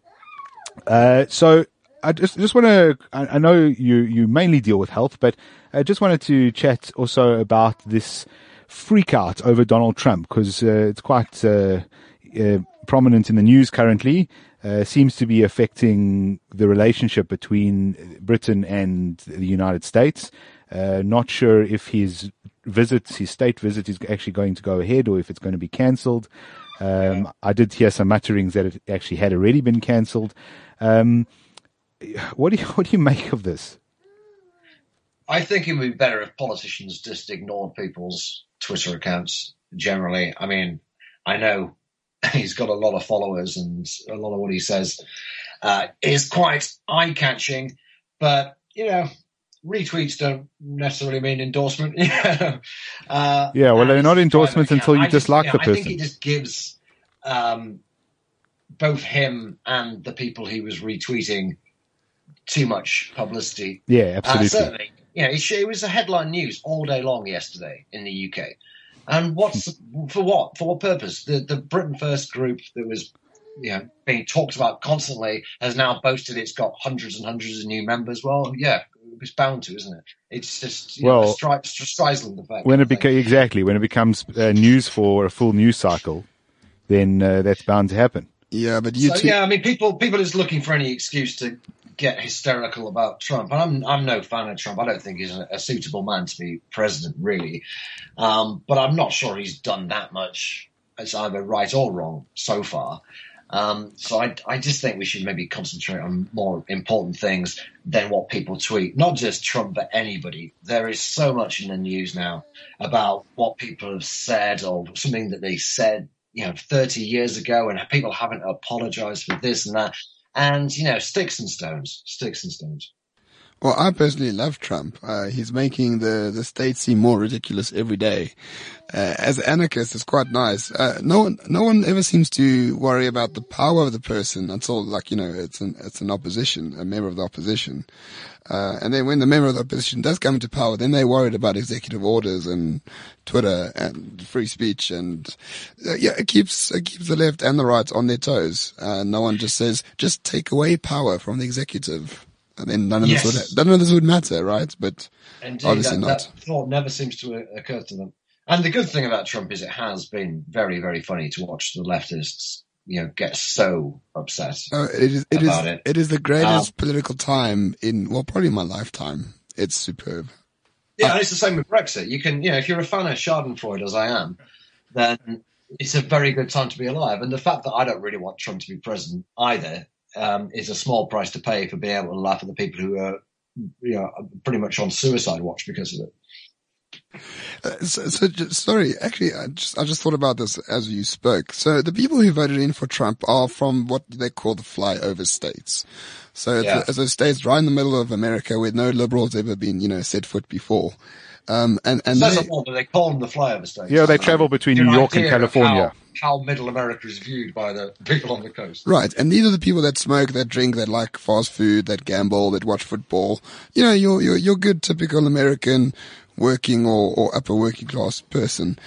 uh, so I just just want to. I, I, know you you mainly deal with health, but I just wanted to chat also about this freak out over Donald Trump because uh, it's quite uh, uh, prominent in the news currently. Uh, seems to be affecting the relationship between Britain and the United States. Uh, not sure if his visit, his state visit, is actually going to go ahead or if it's going to be cancelled. Um, I did hear some mutterings that it actually had already been cancelled. Um, what do you [LAUGHS] what do you make of this? I think it would be better if politicians just ignored people's Twitter accounts generally. I mean, I know [LAUGHS] he's got a lot of followers and a lot of what he says uh, is quite eye catching, but you know, retweets don't necessarily mean endorsement. [LAUGHS] uh, yeah, well, they're not endorsements until you dislike the person. I think he just gives um, both him and the people he was retweeting too much publicity. Yeah, absolutely. Uh, certainly, you know, it was a headline news all day long yesterday in the UK. And what's for what? For what purpose? The the Britain First group that was you know being talked about constantly has now boasted it's got hundreds and hundreds of new members. Well, yeah, it's bound to, isn't it? It's just well, know, a Stri- Streisand effect. When it becomes exactly when it becomes uh, news for a full news cycle, then uh, that's bound to happen. Yeah, but you so, yeah, I mean, people people is looking for any excuse to get hysterical about Trump. And I'm I'm no fan of Trump. I don't think he's a, a suitable man to be president, really. Um, but I'm not sure he's done that much as either right or wrong so far. Um, so I, I just think we should maybe concentrate on more important things than what people tweet. Not just Trump, but anybody. There is so much in the news now about what people have said or something that they said, you know, 30 years ago and people haven't apologized for this and that and you know sticks and stones, sticks and stones. Well, I personally love Trump. Uh, he's making the, the state seem more ridiculous every day. Uh, as an anarchist, it's quite nice. Uh, no one, no one ever seems to worry about the power of the person until, like, you know, it's an, it's an opposition, a member of the opposition. Uh, and then when the member of the opposition does come into power, then they're worried about executive orders and Twitter and free speech. And uh, yeah, it keeps, it keeps the left and the right on their toes. Uh, no one just says, just take away power from the executive. And then none of yes. this would, none of this would matter, right? But Indeed, obviously that, not. That thought never seems to occur to them. And the good thing about Trump is it has been very, very funny to watch the leftists you know get so upset. Oh, it is it is it. it is the greatest um, political time in well probably my lifetime. It's superb. Yeah, uh, and it's the same with Brexit. You can you know if you're a fan of Schadenfreude as I am, then it's a very good time to be alive. And the fact that I don't really want Trump to be president either um, is a small price to pay for being able to laugh at the people who are you know pretty much on suicide watch because of it. Uh, so, so just, sorry, actually, I just, I just thought about this as you spoke. So the people who voted in for Trump are from what they call the flyover states. So yeah. it's, a, states right in the middle of America where no liberals ever been, you know, set foot before. Um, and, and they, they call them the flyover states. Yeah, they travel between New York and California. How, how middle America is viewed by the people on the coast. Right. And these are the people that smoke, that drink, that like fast food, that gamble, that watch football. You know, your, your, your good typical American working or, or upper working class person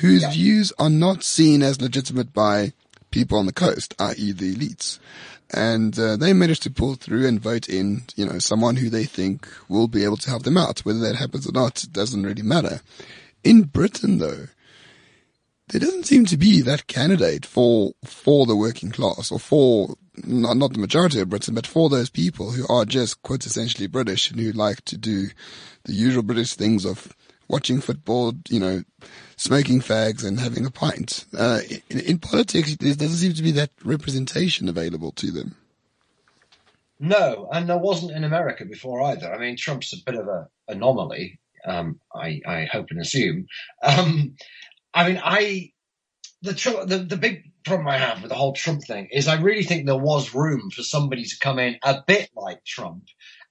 whose yeah. views are not seen as legitimate by people on the coast, i.e. the elites. And uh, they managed to pull through and vote in, you know, someone who they think will be able to help them out. Whether that happens or not doesn't really matter. In Britain, though, there doesn't seem to be that candidate for for the working class or for not, not the majority of Britain, but for those people who are just quintessentially British and who like to do the usual British things of watching football, you know, smoking fags and having a pint. Uh, in, in, politics, there doesn't seem to be that representation available to them. No, and there wasn't in America before either. I mean, Trump's a bit of an anomaly. Um, I, I, hope and assume. Um, I mean, I the, the the big problem I have with the whole Trump thing is I really think there was room for somebody to come in a bit like Trump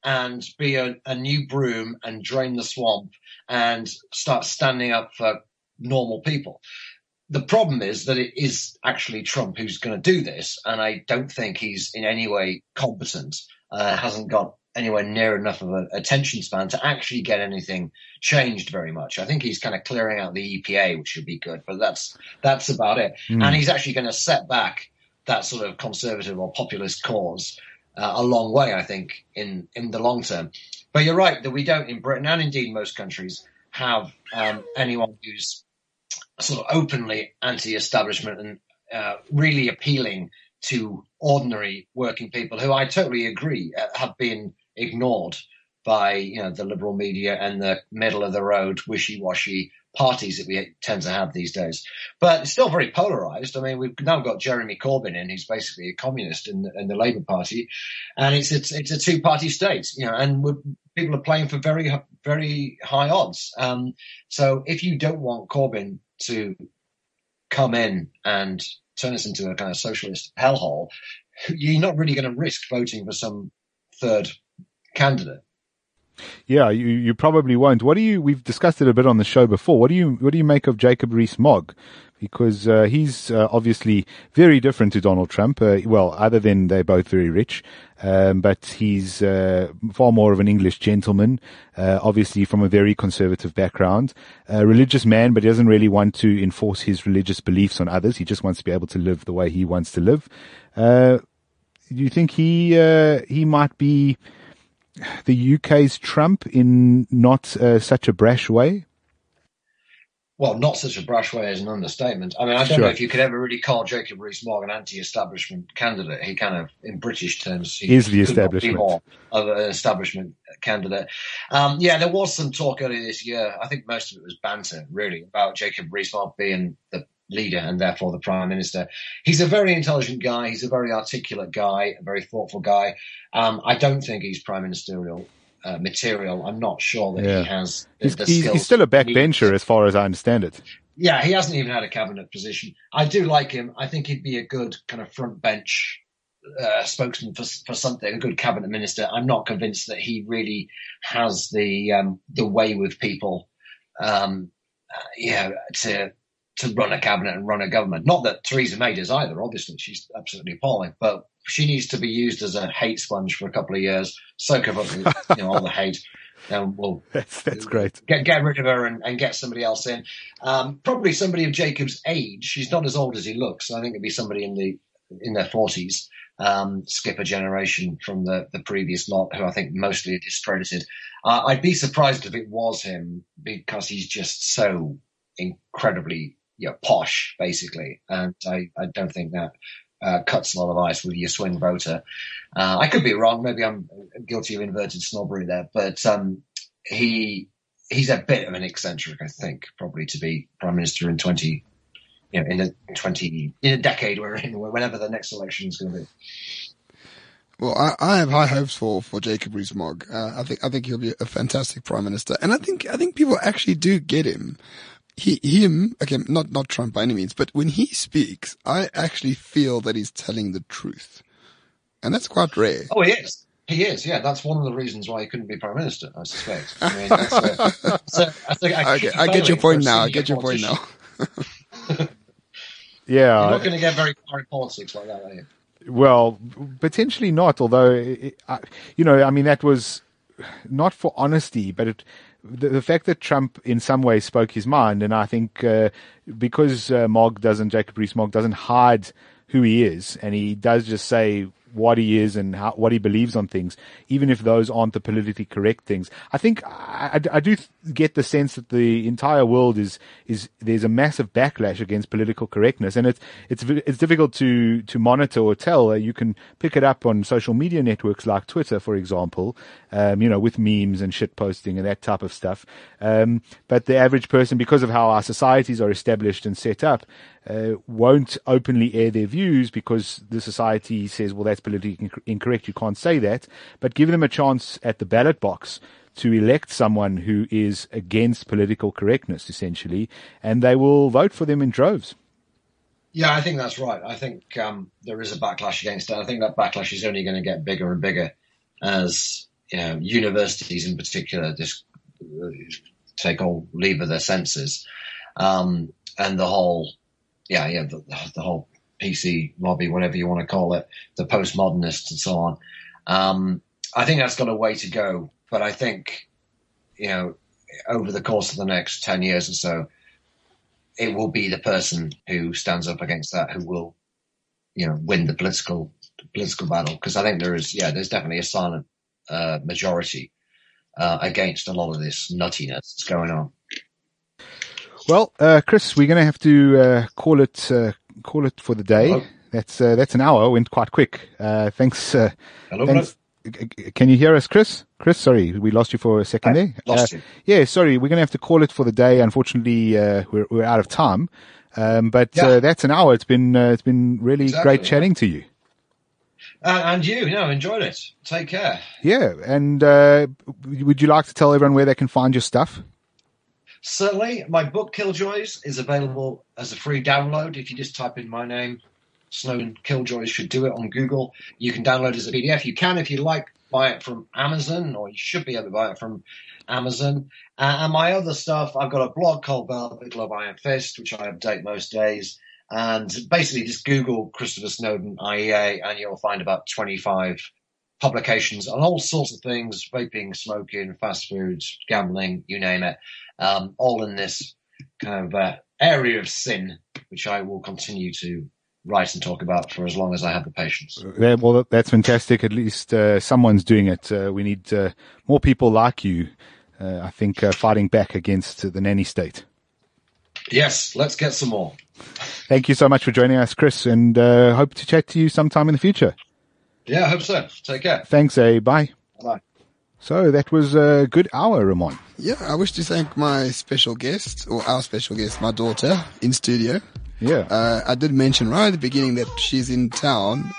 and be a, a new broom and drain the swamp and start standing up for normal people. The problem is that it is actually Trump who's going to do this, and I don't think he's in any way competent. Uh, hasn't got anywhere near enough of an attention span to actually get anything changed very much. I think he's kind of clearing out the EPA, which should be good, but that's that's about it. Mm. And he's actually going to set back that sort of conservative or populist cause uh, a long way, I think, in in the long term. But you're right that we don't in Britain and indeed most countries have um, anyone who's sort of openly anti-establishment and uh, really appealing to ordinary working people who I totally agree uh, have been ignored by you know the liberal media and the middle of the road wishy-washy parties that we tend to have these days. But it's still very polarized. I mean, we've now got Jeremy Corbyn in, who's basically a communist in the, in the Labour Party, and it's it's, it's a two-party state, you know, and people are playing for very very high odds. Um, so if you don't want Corbyn to come in and turn us into a kind of socialist hellhole, you're not really going to risk voting for some third candidate. Yeah, you, you probably won't. What do you? We've discussed it a bit on the show before. What do you What do you make of Jacob Rees-Mogg? Because uh, he's uh, obviously very different to Donald Trump. Uh, well, other than they're both very rich, um, but he's uh, far more of an English gentleman. Uh, obviously, from a very conservative background, a religious man, but he doesn't really want to enforce his religious beliefs on others. He just wants to be able to live the way he wants to live. Uh, do you think he he might be? The UK's Trump in not uh, such a brash way? Well, not such a brash way is an understatement. I mean, I don't sure. know if you could ever really call Jacob Rees-Mogg an anti-establishment candidate. He kind of, in British terms, he is the establishment more of an establishment candidate. Um, yeah, there was some talk earlier this year. I think most of it was banter, really, about Jacob Rees-Mogg being the leader and therefore the prime minister. He's a very intelligent guy. He's a very articulate guy, a very thoughtful guy. Um, I don't think he's prime ministerial uh, material. I'm not sure that yeah. he has. The, he's, the he's, he's, still a backbencher, as far as I understand it. Yeah, he hasn't even had a cabinet position. I do like him. I think he'd be a good kind of front bench uh, spokesman for for something, a good cabinet minister. I'm not convinced that he really has the um, the way with people. Um, uh, yeah, to to run a cabinet and run a government. Not that Theresa May does either. Obviously, she's absolutely appalling, but she needs to be used as a hate sponge for a couple of years, soak up you know all the hate, and we'll [LAUGHS] that's, that's great. Get get rid of her and, and get somebody else in. Um, probably somebody of Jacob's age. She's not as old as he looks. I think it'd be somebody in the in their forties. Um, skip a generation from the, the previous lot, who I think mostly are discredited. Uh, I'd be surprised if it was him because he's just so incredibly you know, posh, basically. And I, I don't think that uh, cuts a lot of ice with your swing voter. Uh, I could be wrong. Maybe I'm guilty of inverted snobbery there, but um, he he's a bit of an eccentric, I think, probably to be prime minister in twenty, you know, in a twenty in a decade we're in, whenever the next election is going to be. Well, I, I, have high hopes for, for Jacob Rees-Mogg. Uh, I think I think he'll be a fantastic prime minister, and I think I think people actually do get him he, him, okay, not, not Trump by any means, but when he speaks, I actually feel that he's telling the truth. And that's quite rare. Oh, he is. He is, yeah. That's one of the reasons why he couldn't be prime minister, I suspect. I mean, that's a, that's a, okay, I get your point now. I get your point now. yeah. You're not going to get very far in politics like that, are you? Well, potentially not, although, it, you know, I mean, that was not for honesty, but it, the, the, fact that Trump in some way spoke his mind, and I think uh, because uh, Mogg doesn't, Jacob Rees-Mogg doesn't hide who he is, and he does just say what he is and how, what he believes on things, even if those aren't the politically correct things. I think I, I, do get the sense that the entire world is is there's a massive backlash against political correctness, and it's it's it's difficult to to monitor or tell. Uh, you can pick it up on social media networks like Twitter, for example, um, you know, with memes and shit posting and that type of stuff. Um, but the average person, because of how our societies are established and set up, uh, won't openly air their views because the society says, well, that's politically incorrect. You can't say that. But give them a chance at the ballot box to elect someone who is against political correctness, essentially, and they will vote for them in droves. Yeah, I think that's right. I think um, there is a backlash against it. I think that backlash is only going to get bigger and bigger as you know, universities in particular just uh, take all leave of their senses, um, and the whole, yeah, yeah, the, the whole PC lobby, whatever you want to call it, the postmodernists and so on. Um, I think that's got a way to go, but I think, you know, over the course of the next 10 years or so, it will be the person who stands up against that who will, you know, win the political, political battle. Cause I think there is, yeah, there's definitely a silent, uh, majority, uh, against a lot of this nuttiness that's going on. Well, uh, Chris, we're going to have to uh, call it uh, call it for the day. Hello? That's uh, that's an hour. Went quite quick. Uh, thanks. Uh, Hello, thanks. Can you hear us, Chris? Chris, sorry, we lost you for a second I there. lost you. Yeah, sorry, we're going to have to call it for the day. Unfortunately, uh, we're we're out of time. Um, but Yeah. uh, that's an hour. It's been uh, it's been really Exactly, great chatting to you. Uh, and you, no, enjoyed it. Take care. Yeah, and uh, would you like to tell everyone where they can find your stuff? Certainly, my book Killjoys is available as a free download. If you just type in my name, Snowdon Killjoys should do it on Google. You can download as a PDF. You can, if you like, buy it from Amazon, or you should be able to buy it from Amazon. Uh, and my other stuff, I've got a blog called Velvet Glove Iron Fist, which I update most days. And basically, just Google Christopher Snowdon IEA, and you'll find about 25 publications on all sorts of things vaping, smoking, fast foods, gambling, you name it um, all in this kind of uh, area of sin, which I will continue to write and talk about for as long as I have the patience. Yeah, well, that's fantastic. At least uh, someone's doing it. Uh, we need uh, more people like you. Uh, I think uh, fighting back against the nanny state. Yes, let's get some more. Thank you so much for joining us, Chris, and uh, hope to chat to you sometime in the future. Yeah, I hope so. Take care. Thanks, eh? Bye. Bye. So that was a good hour, Roman. Yeah, I wish to thank my special guest, or our special guest, my daughter, in studio. Yeah. Uh, I did mention right at the beginning that she's in town.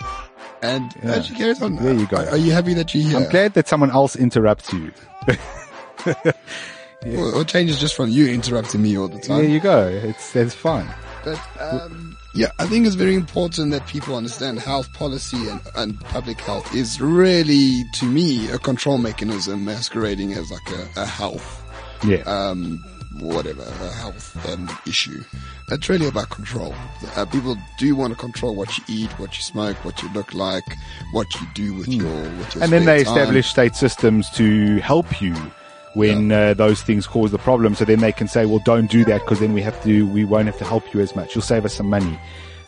And Yeah. yeah. she carries on. There you go. Are, are you happy that you're here? I'm glad that someone else interrupts you. [LAUGHS] Or, or changes just from you interrupting me all the time. There you go. It's that's fine. But um, yeah, I think it's very important that people understand health policy and, and public health is really, to me, a control mechanism masquerading as like a, a health, Yeah. um, whatever, a health um, issue. It's really about control. Uh, people do want to control what you eat, what you smoke, what you look like, what you do with your with your and then they time. establish state systems to help you when uh, those things cause the problem. So then they can say, well, don't do that because then we have to, we won't have to help you as much. You'll save us some money.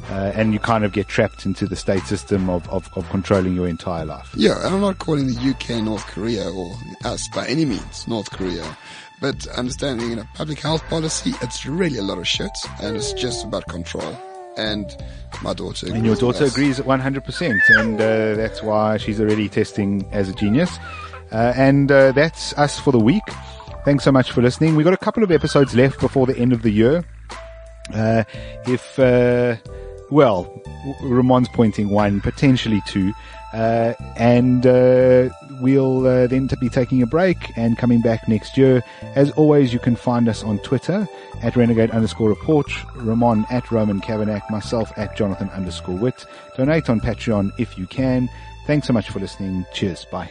Uh, and you kind of get trapped into the state system of, of, of controlling your entire life. Yeah, and I'm not calling the UK North Korea or us by any means North Korea. But understanding, you know, public health policy, it's really a lot of shit and it's just about control. And my daughter And your daughter agrees at 100%. And uh, that's why she's already testing as a genius. Uh, and uh, that's us for the week. Thanks so much for listening. We've got a couple of episodes left before the end of the year. Uh, if, uh, well, Roman's pointing one, potentially two. Uh, and uh, we'll then to be taking a break and coming back next year. As always, you can find us on Twitter at renegade underscore report, Roman at Roman Kavanagh, myself at Jonathan underscore wit. Donate on Patreon if you can. Thanks so much for listening. Cheers. Bye.